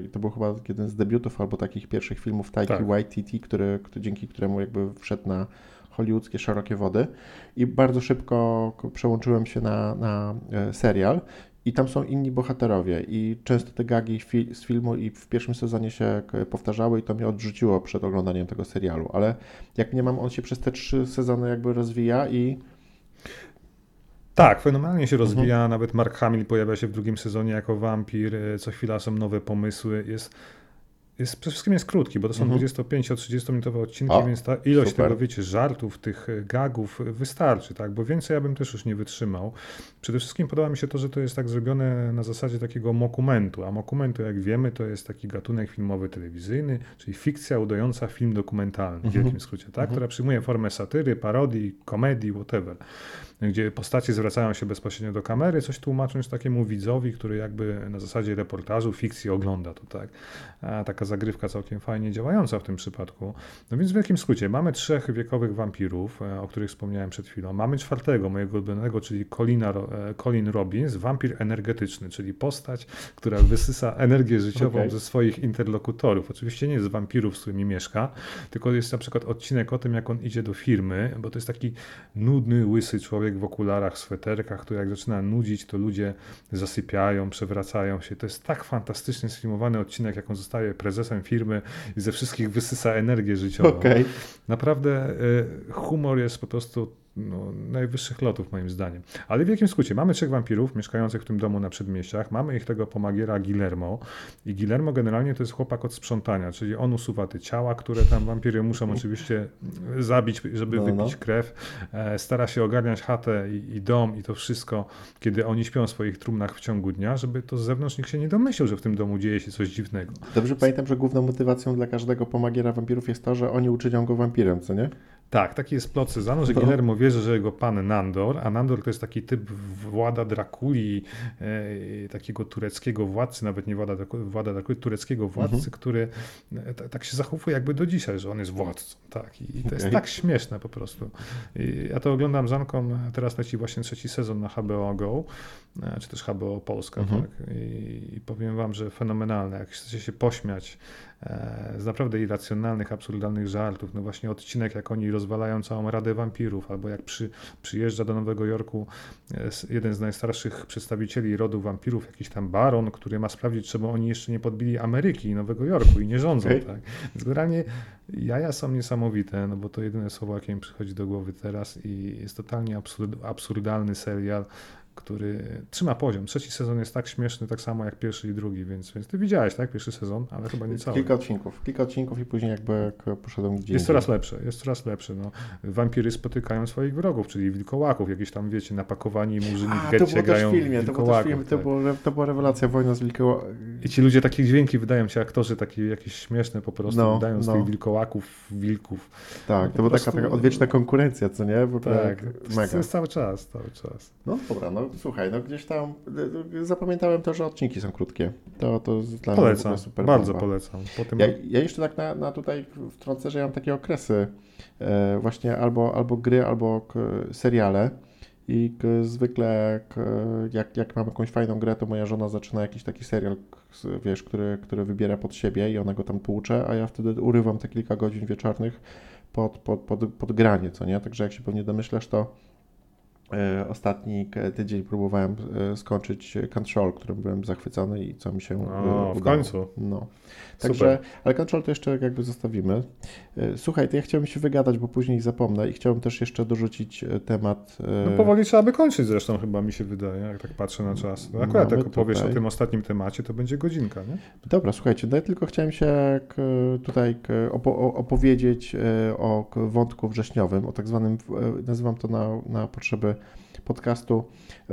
i to był chyba jeden z debiutów albo takich pierwszych filmów Taiki tak. Waititi, który, który, dzięki któremu jakby wszedł na hollywoodzkie szerokie wody i bardzo szybko przełączyłem się na, na e, serial i tam są inni bohaterowie i często te gagi fi z filmu i w pierwszym sezonie się powtarzały i to mnie odrzuciło przed oglądaniem tego serialu, ale jak nie mam, on się przez te trzy sezony jakby rozwija i tak, fenomenalnie się rozwija. Mhm. Nawet Mark Hamill pojawia się w drugim sezonie jako wampir. E, co chwila są nowe pomysły. Jest jest, przede wszystkim jest krótki, bo to są mhm. 25-30 minutowe odcinki, o, więc ta ilość super. tego, wiecie, żartów, tych e, gagów wystarczy, tak? Bo więcej ja bym też już nie wytrzymał. Przede wszystkim podoba mi się to, że to jest tak zrobione na zasadzie takiego mokumentu, a mokumentu, jak wiemy, to jest taki gatunek filmowy telewizyjny, czyli fikcja udająca film dokumentalny, w mhm. wielkim skrócie, tak? Mhm. Która przyjmuje formę satyry, parodii, komedii, whatever gdzie postacie zwracają się bezpośrednio do kamery, coś tłumacząc takiemu widzowi, który jakby na zasadzie reportażu, fikcji ogląda to, tak. A taka zagrywka całkiem fajnie działająca w tym przypadku. No więc w wielkim skrócie, mamy trzech wiekowych wampirów, e, o których wspomniałem przed chwilą. Mamy czwartego, mojego ulubionego, czyli Colina, e, Colin Robbins, wampir energetyczny, czyli postać, która wysysa energię życiową okay. ze swoich interlokutorów. Oczywiście nie z wampirów, z którymi mieszka, tylko jest na przykład odcinek o tym, jak on idzie do firmy, bo to jest taki nudny, łysy człowiek, człowiek w okularach, sweterkach, który jak zaczyna nudzić, to ludzie zasypiają, przewracają się. To jest tak fantastycznie sfilmowany odcinek, jak on zostaje prezesem firmy i ze wszystkich wysysa energię życiową. Okay. Naprawdę y, humor jest po prostu no, najwyższych lotów moim zdaniem. Ale w wielkim skrócie, mamy trzech wampirów mieszkających w tym domu na przedmieściach, mamy ich tego pomagiera Guillermo i Guillermo generalnie to jest chłopak od sprzątania, czyli on usuwa te ciała, które tam wampiry muszą oczywiście zabić, żeby no, wypić no. krew, e, stara się ogarniać chatę i, i, dom i to wszystko, kiedy oni śpią w swoich trumnach w ciągu dnia, żeby to z zewnątrz nikt się nie domyślił, że w tym domu dzieje się coś dziwnego. Dobrze pamiętam, że główną motywacją dla każdego pomagiera wampirów jest to, że oni uczynią go wampirem, co nie? Tak, taki jest plot Cezanu, że no. Guillermo wierzy, że jego pan Nandor, a Nandor to jest taki typ włada Drakuli, e, takiego tureckiego władcy, nawet nie włada, włada Drakuli, tureckiego władcy, mhm. który e, tak się zachowuje jakby do dzisiaj, że on jest władcą. Tak? I, i to okay. jest tak śmieszne po prostu. I ja to oglądam z Anką, teraz leci właśnie trzeci sezon na HBO Go, e, czy też HBO Polska, mhm. tak? I, I powiem wam, że fenomenalne. Jak chcecie się pośmiać, z naprawdę irracjonalnych, absurdalnych żartów. No właśnie odcinek, jak oni rozwalają całą Radę Wampirów, albo jak przy, przyjeżdża do Nowego Jorku e, jeden z najstarszych przedstawicieli rodu wampirów, jakiś tam baron, który ma sprawdzić, czemu oni jeszcze nie podbili Ameryki i Nowego Jorku i nie rządzą. Okay. Tak? Więc generalnie jaja są niesamowite, no bo to jedyne słowo, jakie mi przychodzi do głowy teraz i jest totalnie absurd, absurdalny serial, który trzyma poziom. Trzeci sezon jest tak śmieszny, tak samo jak pierwszy i drugi, więc, więc ty widziałeś, tak? Pierwszy sezon, ale chyba nie cały. Kilka odcinków, kilka odcinków i później jakby poszedłem gdzieś. Jest coraz lepsze, jest coraz lepsze. No. Wampiry spotykają swoich wrogów, czyli wilkołaków, jakieś tam, wiecie, napakowani murzyni w getcie grają w filmie, to było też film, to, było, to była rewelacja, wojna z wilkołakami. I ci ludzie takie dźwięki wydają, ci aktorzy takie jakieś śmieszne po prostu, no, wydają no. z tych wilkołaków, wilków. Tak, no, to była prostu... taka, taka odwieczna konkurencja, co nie? Tak, mega. to jest cały czas, cały czas. No dobra, no słuchaj, no gdzieś tam zapamiętałem to, że odcinki są krótkie. To, to dla polecam, mnie super bardzo bomba. polecam. Potem... Ja, ja, jeszcze tak na, na tutaj wtrącę, że ja mam takie okresy e, właśnie albo, albo gry, albo seriale i zwykle jak, jak mam jakąś fajną grę, to moja żona zaczyna jakiś taki serial, wiesz, który, który wybiera pod siebie i ona go tam tłucze, a ja wtedy urywam te kilka godzin wieczornych pod, pod, pod, pod granie, co nie? Także jak się pewnie domyślasz, to ostatni tydzień próbowałem e, skończyć Control, którym byłem zachwycony i co mi się o, udało. w końcu. No. Także, ale Control to jeszcze jakby zostawimy. E, słuchaj, to ja chciałbym się wygadać, bo później zapomnę i chciałbym też jeszcze dorzucić temat. No powoli trzeba by kończyć zresztą chyba mi się wydaje, jak tak patrzę na czas. No, akurat jak opowiesz tutaj... o tym ostatnim temacie, to będzie godzinka, nie? Dobra, słuchajcie, no ja tylko chciałem się tutaj opowiedzieć o wątku wrześniowym, o tak zwanym, nazywam to na, na potrzeby podcastu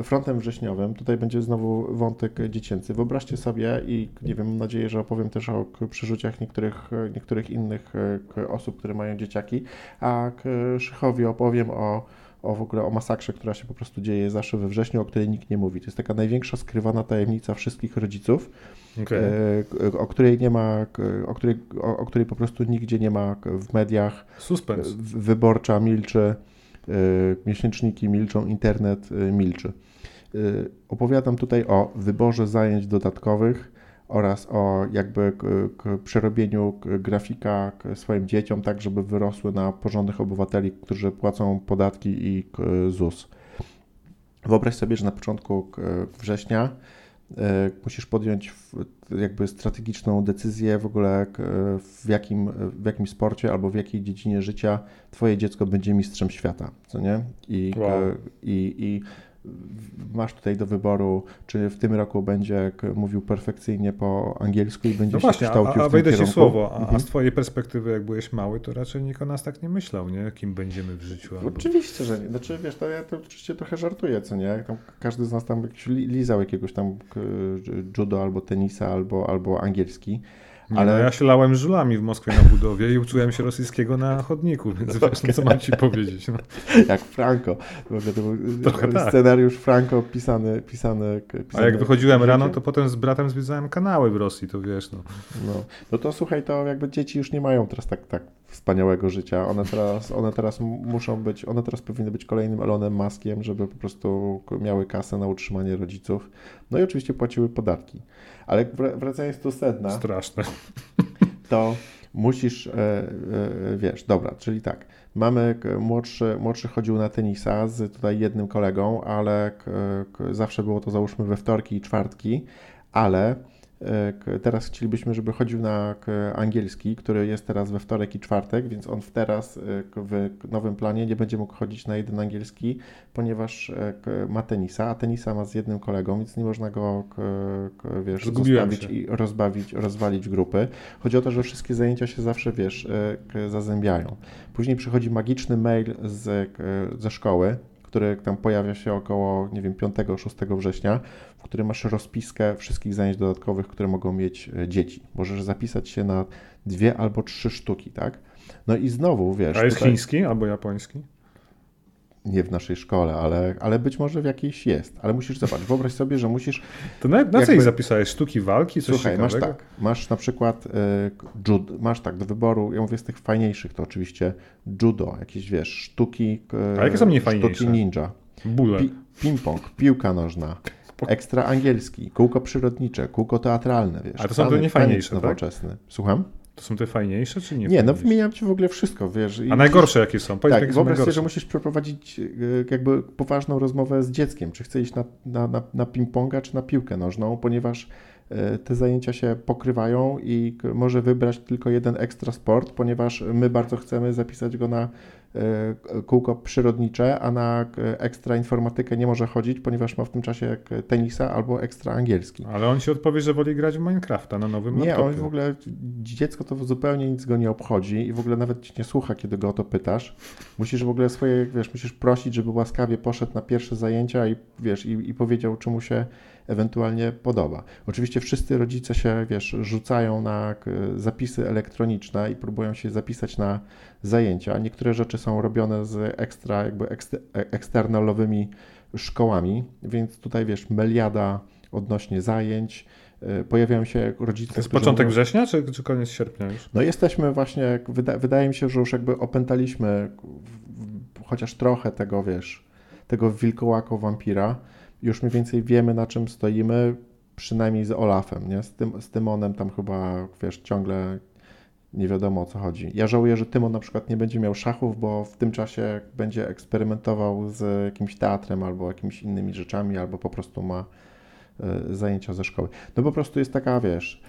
frontem wrześniowym. Tutaj będzie znowu wątek dziecięcy. Wyobraźcie sobie i nie wiem, mam nadzieję, że opowiem też o przeżyciach niektórych, niektórych innych e, osób, które mają dzieciaki, a Szychowi opowiem o o w ogóle o masakrze, która się po prostu dzieje zawsze we wrześniu, o której nikt nie mówi. To jest taka największa skrywana tajemnica wszystkich rodziców, okay. E, o której nie ma, o której, o, o której po prostu nigdzie nie ma w mediach. Suspens. Wyborcza milczy. E, miesięczniki milczą, internet e, milczy. E, opowiadam tutaj o wyborze zajęć dodatkowych oraz o jakby przerobieniu grafika swoim dzieciom, tak żeby wyrosły na porządnych obywateli, którzy płacą podatki i ZUS. Wyobraź sobie, że na początku września musisz podjąć jakby strategiczną decyzję w ogóle w jakim, w jakim sporcie albo w jakiej dziedzinie życia twoje dziecko będzie mistrzem świata, co nie? I, wow. i, i masz tutaj do wyboru, czy w tym roku będzie mówił perfekcyjnie po angielsku i będzie no właśnie, się kształcił a, a wejdę ci słowo, a, mhm. a, z twojej perspektywy, jak byłeś mały, to raczej nikt o nas tak nie myślał, nie? Kim będziemy w życiu. Albo... Oczywiście, że nie. Znaczy, wiesz, to ja to oczywiście trochę żartuję, co nie? Tam każdy z nas tam lizał jakiegoś tam judo albo tenisa albo, albo angielski. Ale no ja się lałem żulami w Moskwie na budowie i uczyłem się rosyjskiego na chodniku, więc [laughs] wiesz, no, co mam ci powiedzieć. No. Jak Franco. To był Trochę tak. scenariusz Franco pisany, pisany, pisany. A jak wychodziłem rano, to potem z bratem zwiedzałem kanały w Rosji, to wiesz. No. No, no to słuchaj, to jakby dzieci już nie mają teraz tak, tak wspaniałego życia. One teraz, one teraz muszą być, one teraz powinny być kolejnym Elonem Maskiem, żeby po prostu miały kasę na utrzymanie rodziców. No i oczywiście płaciły podatki. Ale wracając do sedna. Straszne. To musisz, e, e, wiesz, dobra, czyli tak. Mamy, młodszy, młodszy chodził na tenisa z tutaj jednym kolegą, ale zawsze było to załóżmy we wtorki i czwartki, ale Teraz chcielibyśmy, żeby chodził na angielski, który jest teraz we wtorek i czwartek, więc on teraz e, w nowym planie nie będzie mógł chodzić na jeden angielski, ponieważ e, ma tenisa, a tenisa ma z jednym kolegą, więc nie można go wiesz, zostawić i rozbawić, rozwalić grupy. Chodzi o to, że wszystkie zajęcia się zawsze, wiesz, e, zazębiają. Później przychodzi magiczny mail z, ze szkoły, który tam pojawia się około, nie wiem, 5-6 września, w którym masz rozpiskę wszystkich zajęć dodatkowych, które mogą mieć e, dzieci. Możesz zapisać się na dwie albo trzy sztuki, tak? No i znowu, wiesz... A jest tutaj... chiński albo japoński? Nie w naszej szkole, ale, ale być może w jakiejś jest. Ale musisz zobaczyć, wyobraź sobie, że musisz... To na, na co ich zapisałeś? Sztuki walki? Coś Słuchaj, ciekawego? masz tak, masz na przykład y, judo, masz tak do wyboru, ja mówię z tych fajniejszych, to oczywiście judo, jakieś wiesz, sztuki... Y, A jakie są mniej fajniejsze? Sztuki ninja. Bule. Pi, ping-pong, piłka nożna, ekstra angielski, kółko przyrodnicze, kółko teatralne, wiesz. A to są te niefajniejsze, tak? nowoczesny. Słucham? To są te fajniejsze, czy nie? Nie, no wymieniam ci w ogóle wszystko, wiesz. A najgorsze jakie są? Powiedz, tak, wyobraź sobie, że musisz przeprowadzić e, jakby poważną rozmowę z dzieckiem, czy chce iść na, na, na, na ping-ponga, czy na piłkę nożną, ponieważ e, te zajęcia się pokrywają i może wybrać tylko jeden ekstra sport, ponieważ my bardzo chcemy zapisać go na kółko przyrodnicze, a na ekstra informatykę nie może chodzić, ponieważ ma w tym czasie tenisa albo ekstra angielski. Ale on się odpowie, że woli grać w Minecrafta na nowym nie, laptopie. Nie, on w ogóle, dziecko to zupełnie nic go nie obchodzi i w ogóle nawet ci nie słucha, kiedy go o to pytasz. Musisz w ogóle swoje, wiesz, musisz prosić, żeby łaskawie poszedł na pierwsze zajęcia i wiesz, i, i powiedział, czy mu się ewentualnie podoba. Oczywiście wszyscy rodzice się, wiesz, rzucają na zapisy elektroniczne i próbują się zapisać na zajęcia. Niektóre rzeczy są robione z ekstra, jakby e, eksternalowymi szkołami, więc tutaj, wiesz, meliada odnośnie zajęć, e, pojawiają się rodzice. To jest początek mówią, września, czy, czy koniec sierpnia już? No jesteśmy właśnie, wyda, wydaje mi się, że już jakby opętaliśmy chociaż trochę tego, wiesz, tego wilkołako wampira już mniej więcej wiemy, na czym stoimy, przynajmniej z Olafem, nie? Z, tym, z Tymonem tam chyba, wiesz, ciągle nie wiadomo o co chodzi. Ja żałuję, że Tymon na przykład nie będzie miał szachów, bo w tym czasie będzie eksperymentował z jakimś teatrem albo jakimiś innymi rzeczami, albo po prostu ma y, zajęcia ze szkoły. No po prostu jest taka, wiesz,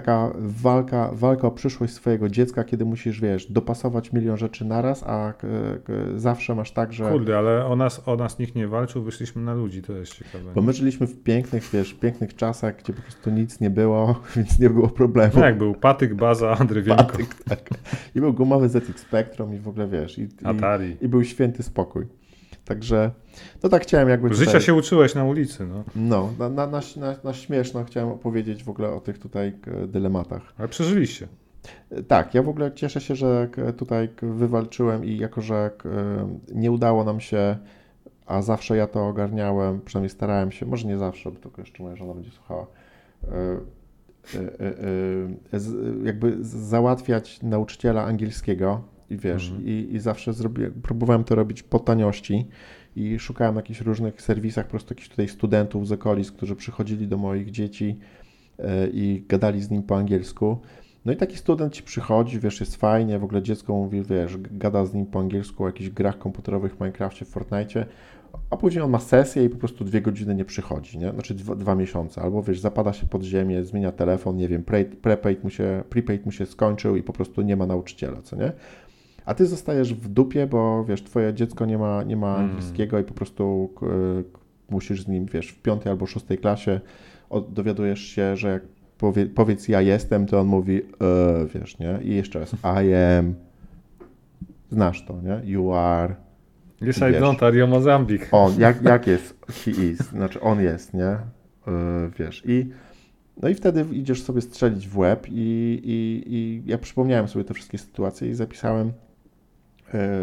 taka walka, walka o przyszłość swojego dziecka, kiedy musisz, wiesz, dopasować milion rzeczy naraz, a zawsze masz tak, że... Kurde, ale o nas, o nas nikt nie walczył, wyszliśmy na ludzi, to jest ciekawe. Bo my żyliśmy w pięknych, wiesz, pięknych czasach, gdzie po prostu nic nie było, [laughs] więc nie było problemu. No jak był patyk, baza, Andrywienko. Patyk, tak. I był gumowy ZX Spectrum i w ogóle, wiesz, i, Atari. I, i był święty spokój. Także, no tak chciałem jakby tutaj... Życia się uczyłeś na ulicy, no. No, na, na, na, na śmieszno chciałem opowiedzieć w ogóle o tych tutaj dylematach. Ale przeżyliście. Tak, ja w ogóle cieszę się, że tutaj wywalczyłem i jako, że nie udało nam się, a zawsze ja to ogarniałem, przynajmniej starałem się, może nie zawsze, bo tylko jeszcze moja żona będzie słuchała, e, e, e, jakby załatwiać nauczyciela angielskiego, i wiesz, mhm. i, i zawsze próbowałem to robić po taniości i szukałem jakichś różnych serwisach, po prostu jakichś tutaj studentów z okolic, którzy przychodzili do moich dzieci e, i gadali z nim po angielsku. No i taki student ci przychodzi, wiesz, jest fajnie, w ogóle dziecko mówi, wiesz, gada z nim po angielsku o jakichś grach komputerowych w Minecrafcie, w Fortnite. a później on ma sesję i po prostu dwie godziny nie przychodzi, nie? Znaczy dwa, dwa miesiące, albo wiesz, zapada się pod ziemię, zmienia telefon, nie wiem, pre, prepaid, mu się, prepaid mu się skończył i po prostu nie ma nauczyciela, co nie? A ty zostajesz w dupie, bo wiesz, twoje dziecko nie ma, nie ma Mm. angielskiego i po prostu k- musisz z nim, wiesz, w piątej albo szóstej klasie od, dowiadujesz się, że jak powie, powiedz ja jestem, to on mówi e, wiesz, nie? I jeszcze raz I am. Znasz to, nie? You are. Yes, I Wiesz. don't, are you Mozambique? On, jak, jak jest he is, znaczy on jest, nie? Yy, wiesz, i no i wtedy idziesz sobie strzelić w łeb i, i, i ja przypomniałem sobie te wszystkie sytuacje i zapisałem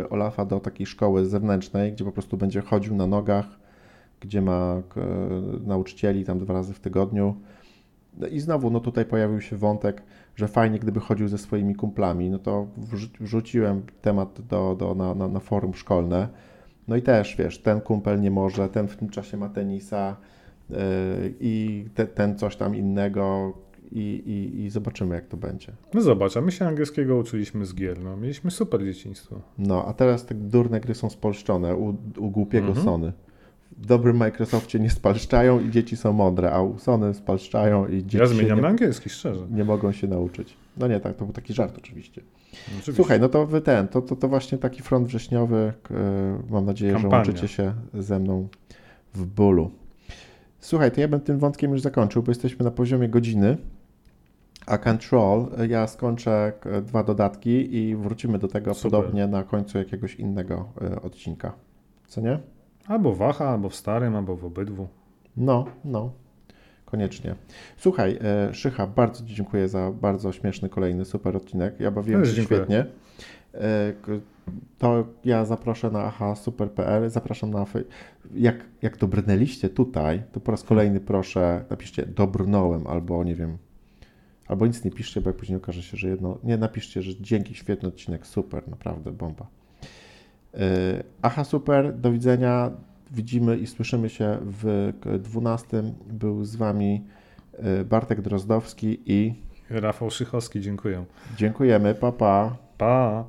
Olafa do takiej szkoły zewnętrznej, gdzie po prostu będzie chodził na nogach, gdzie ma k- nauczycieli tam dwa razy w tygodniu. No i znowu, no tutaj pojawił się wątek, że fajnie, gdyby chodził ze swoimi kumplami, no to wrzu- wrzuciłem temat do, do, na, na, na forum szkolne. No i też, wiesz, ten kumpel nie może, ten w tym czasie ma tenisa yy, i te, ten coś tam innego i, i, i zobaczymy, jak to będzie. No zobacz, a my się angielskiego uczyliśmy z gier, no. Mieliśmy super dzieciństwo. No, a teraz te durne gry są spolszczone u, u głupiego Mhm. Sony. W dobrym Microsoftie nie spalszczają i dzieci są mądre, a u Sony spalszczają i dzieci Ja zmieniam nie, na angielski, szczerze. nie mogą się nauczyć. No nie, tak, to był taki żart oczywiście. Oczywiście. Słuchaj, no to wy ten, to, to, to właśnie taki front wrześniowy. e, Mam nadzieję, Kampania. że łączycie się ze mną w bólu. Słuchaj, to ja bym tym wątkiem już zakończył, bo jesteśmy na poziomie godziny. A Control, e, ja skończę dwa dodatki i wrócimy do tego Super. podobnie na końcu jakiegoś innego e, odcinka. Co nie? Albo waha, albo w starym, albo w obydwu. No, no. Koniecznie. Słuchaj, e, Szycha, bardzo Ci dziękuję za bardzo śmieszny kolejny super odcinek. Ja bawiłem się dziękuję. świetnie. To ja zaproszę na aha.super.pl, zapraszam na... Jak, jak dobrnęliście tutaj, to po raz kolejny proszę napiszcie dobrnąłem albo nie wiem, albo nic nie piszcie, bo jak później okaże się, że jedno... Nie, napiszcie, że dzięki, świetny odcinek, super, naprawdę, bomba. E, Aha, super, do widzenia. Widzimy i słyszymy się w k- 12. Był z Wami e, Bartek Drozdowski i Rafał Szychowski, dziękuję. dziękujemy. Pa, pa. Pa!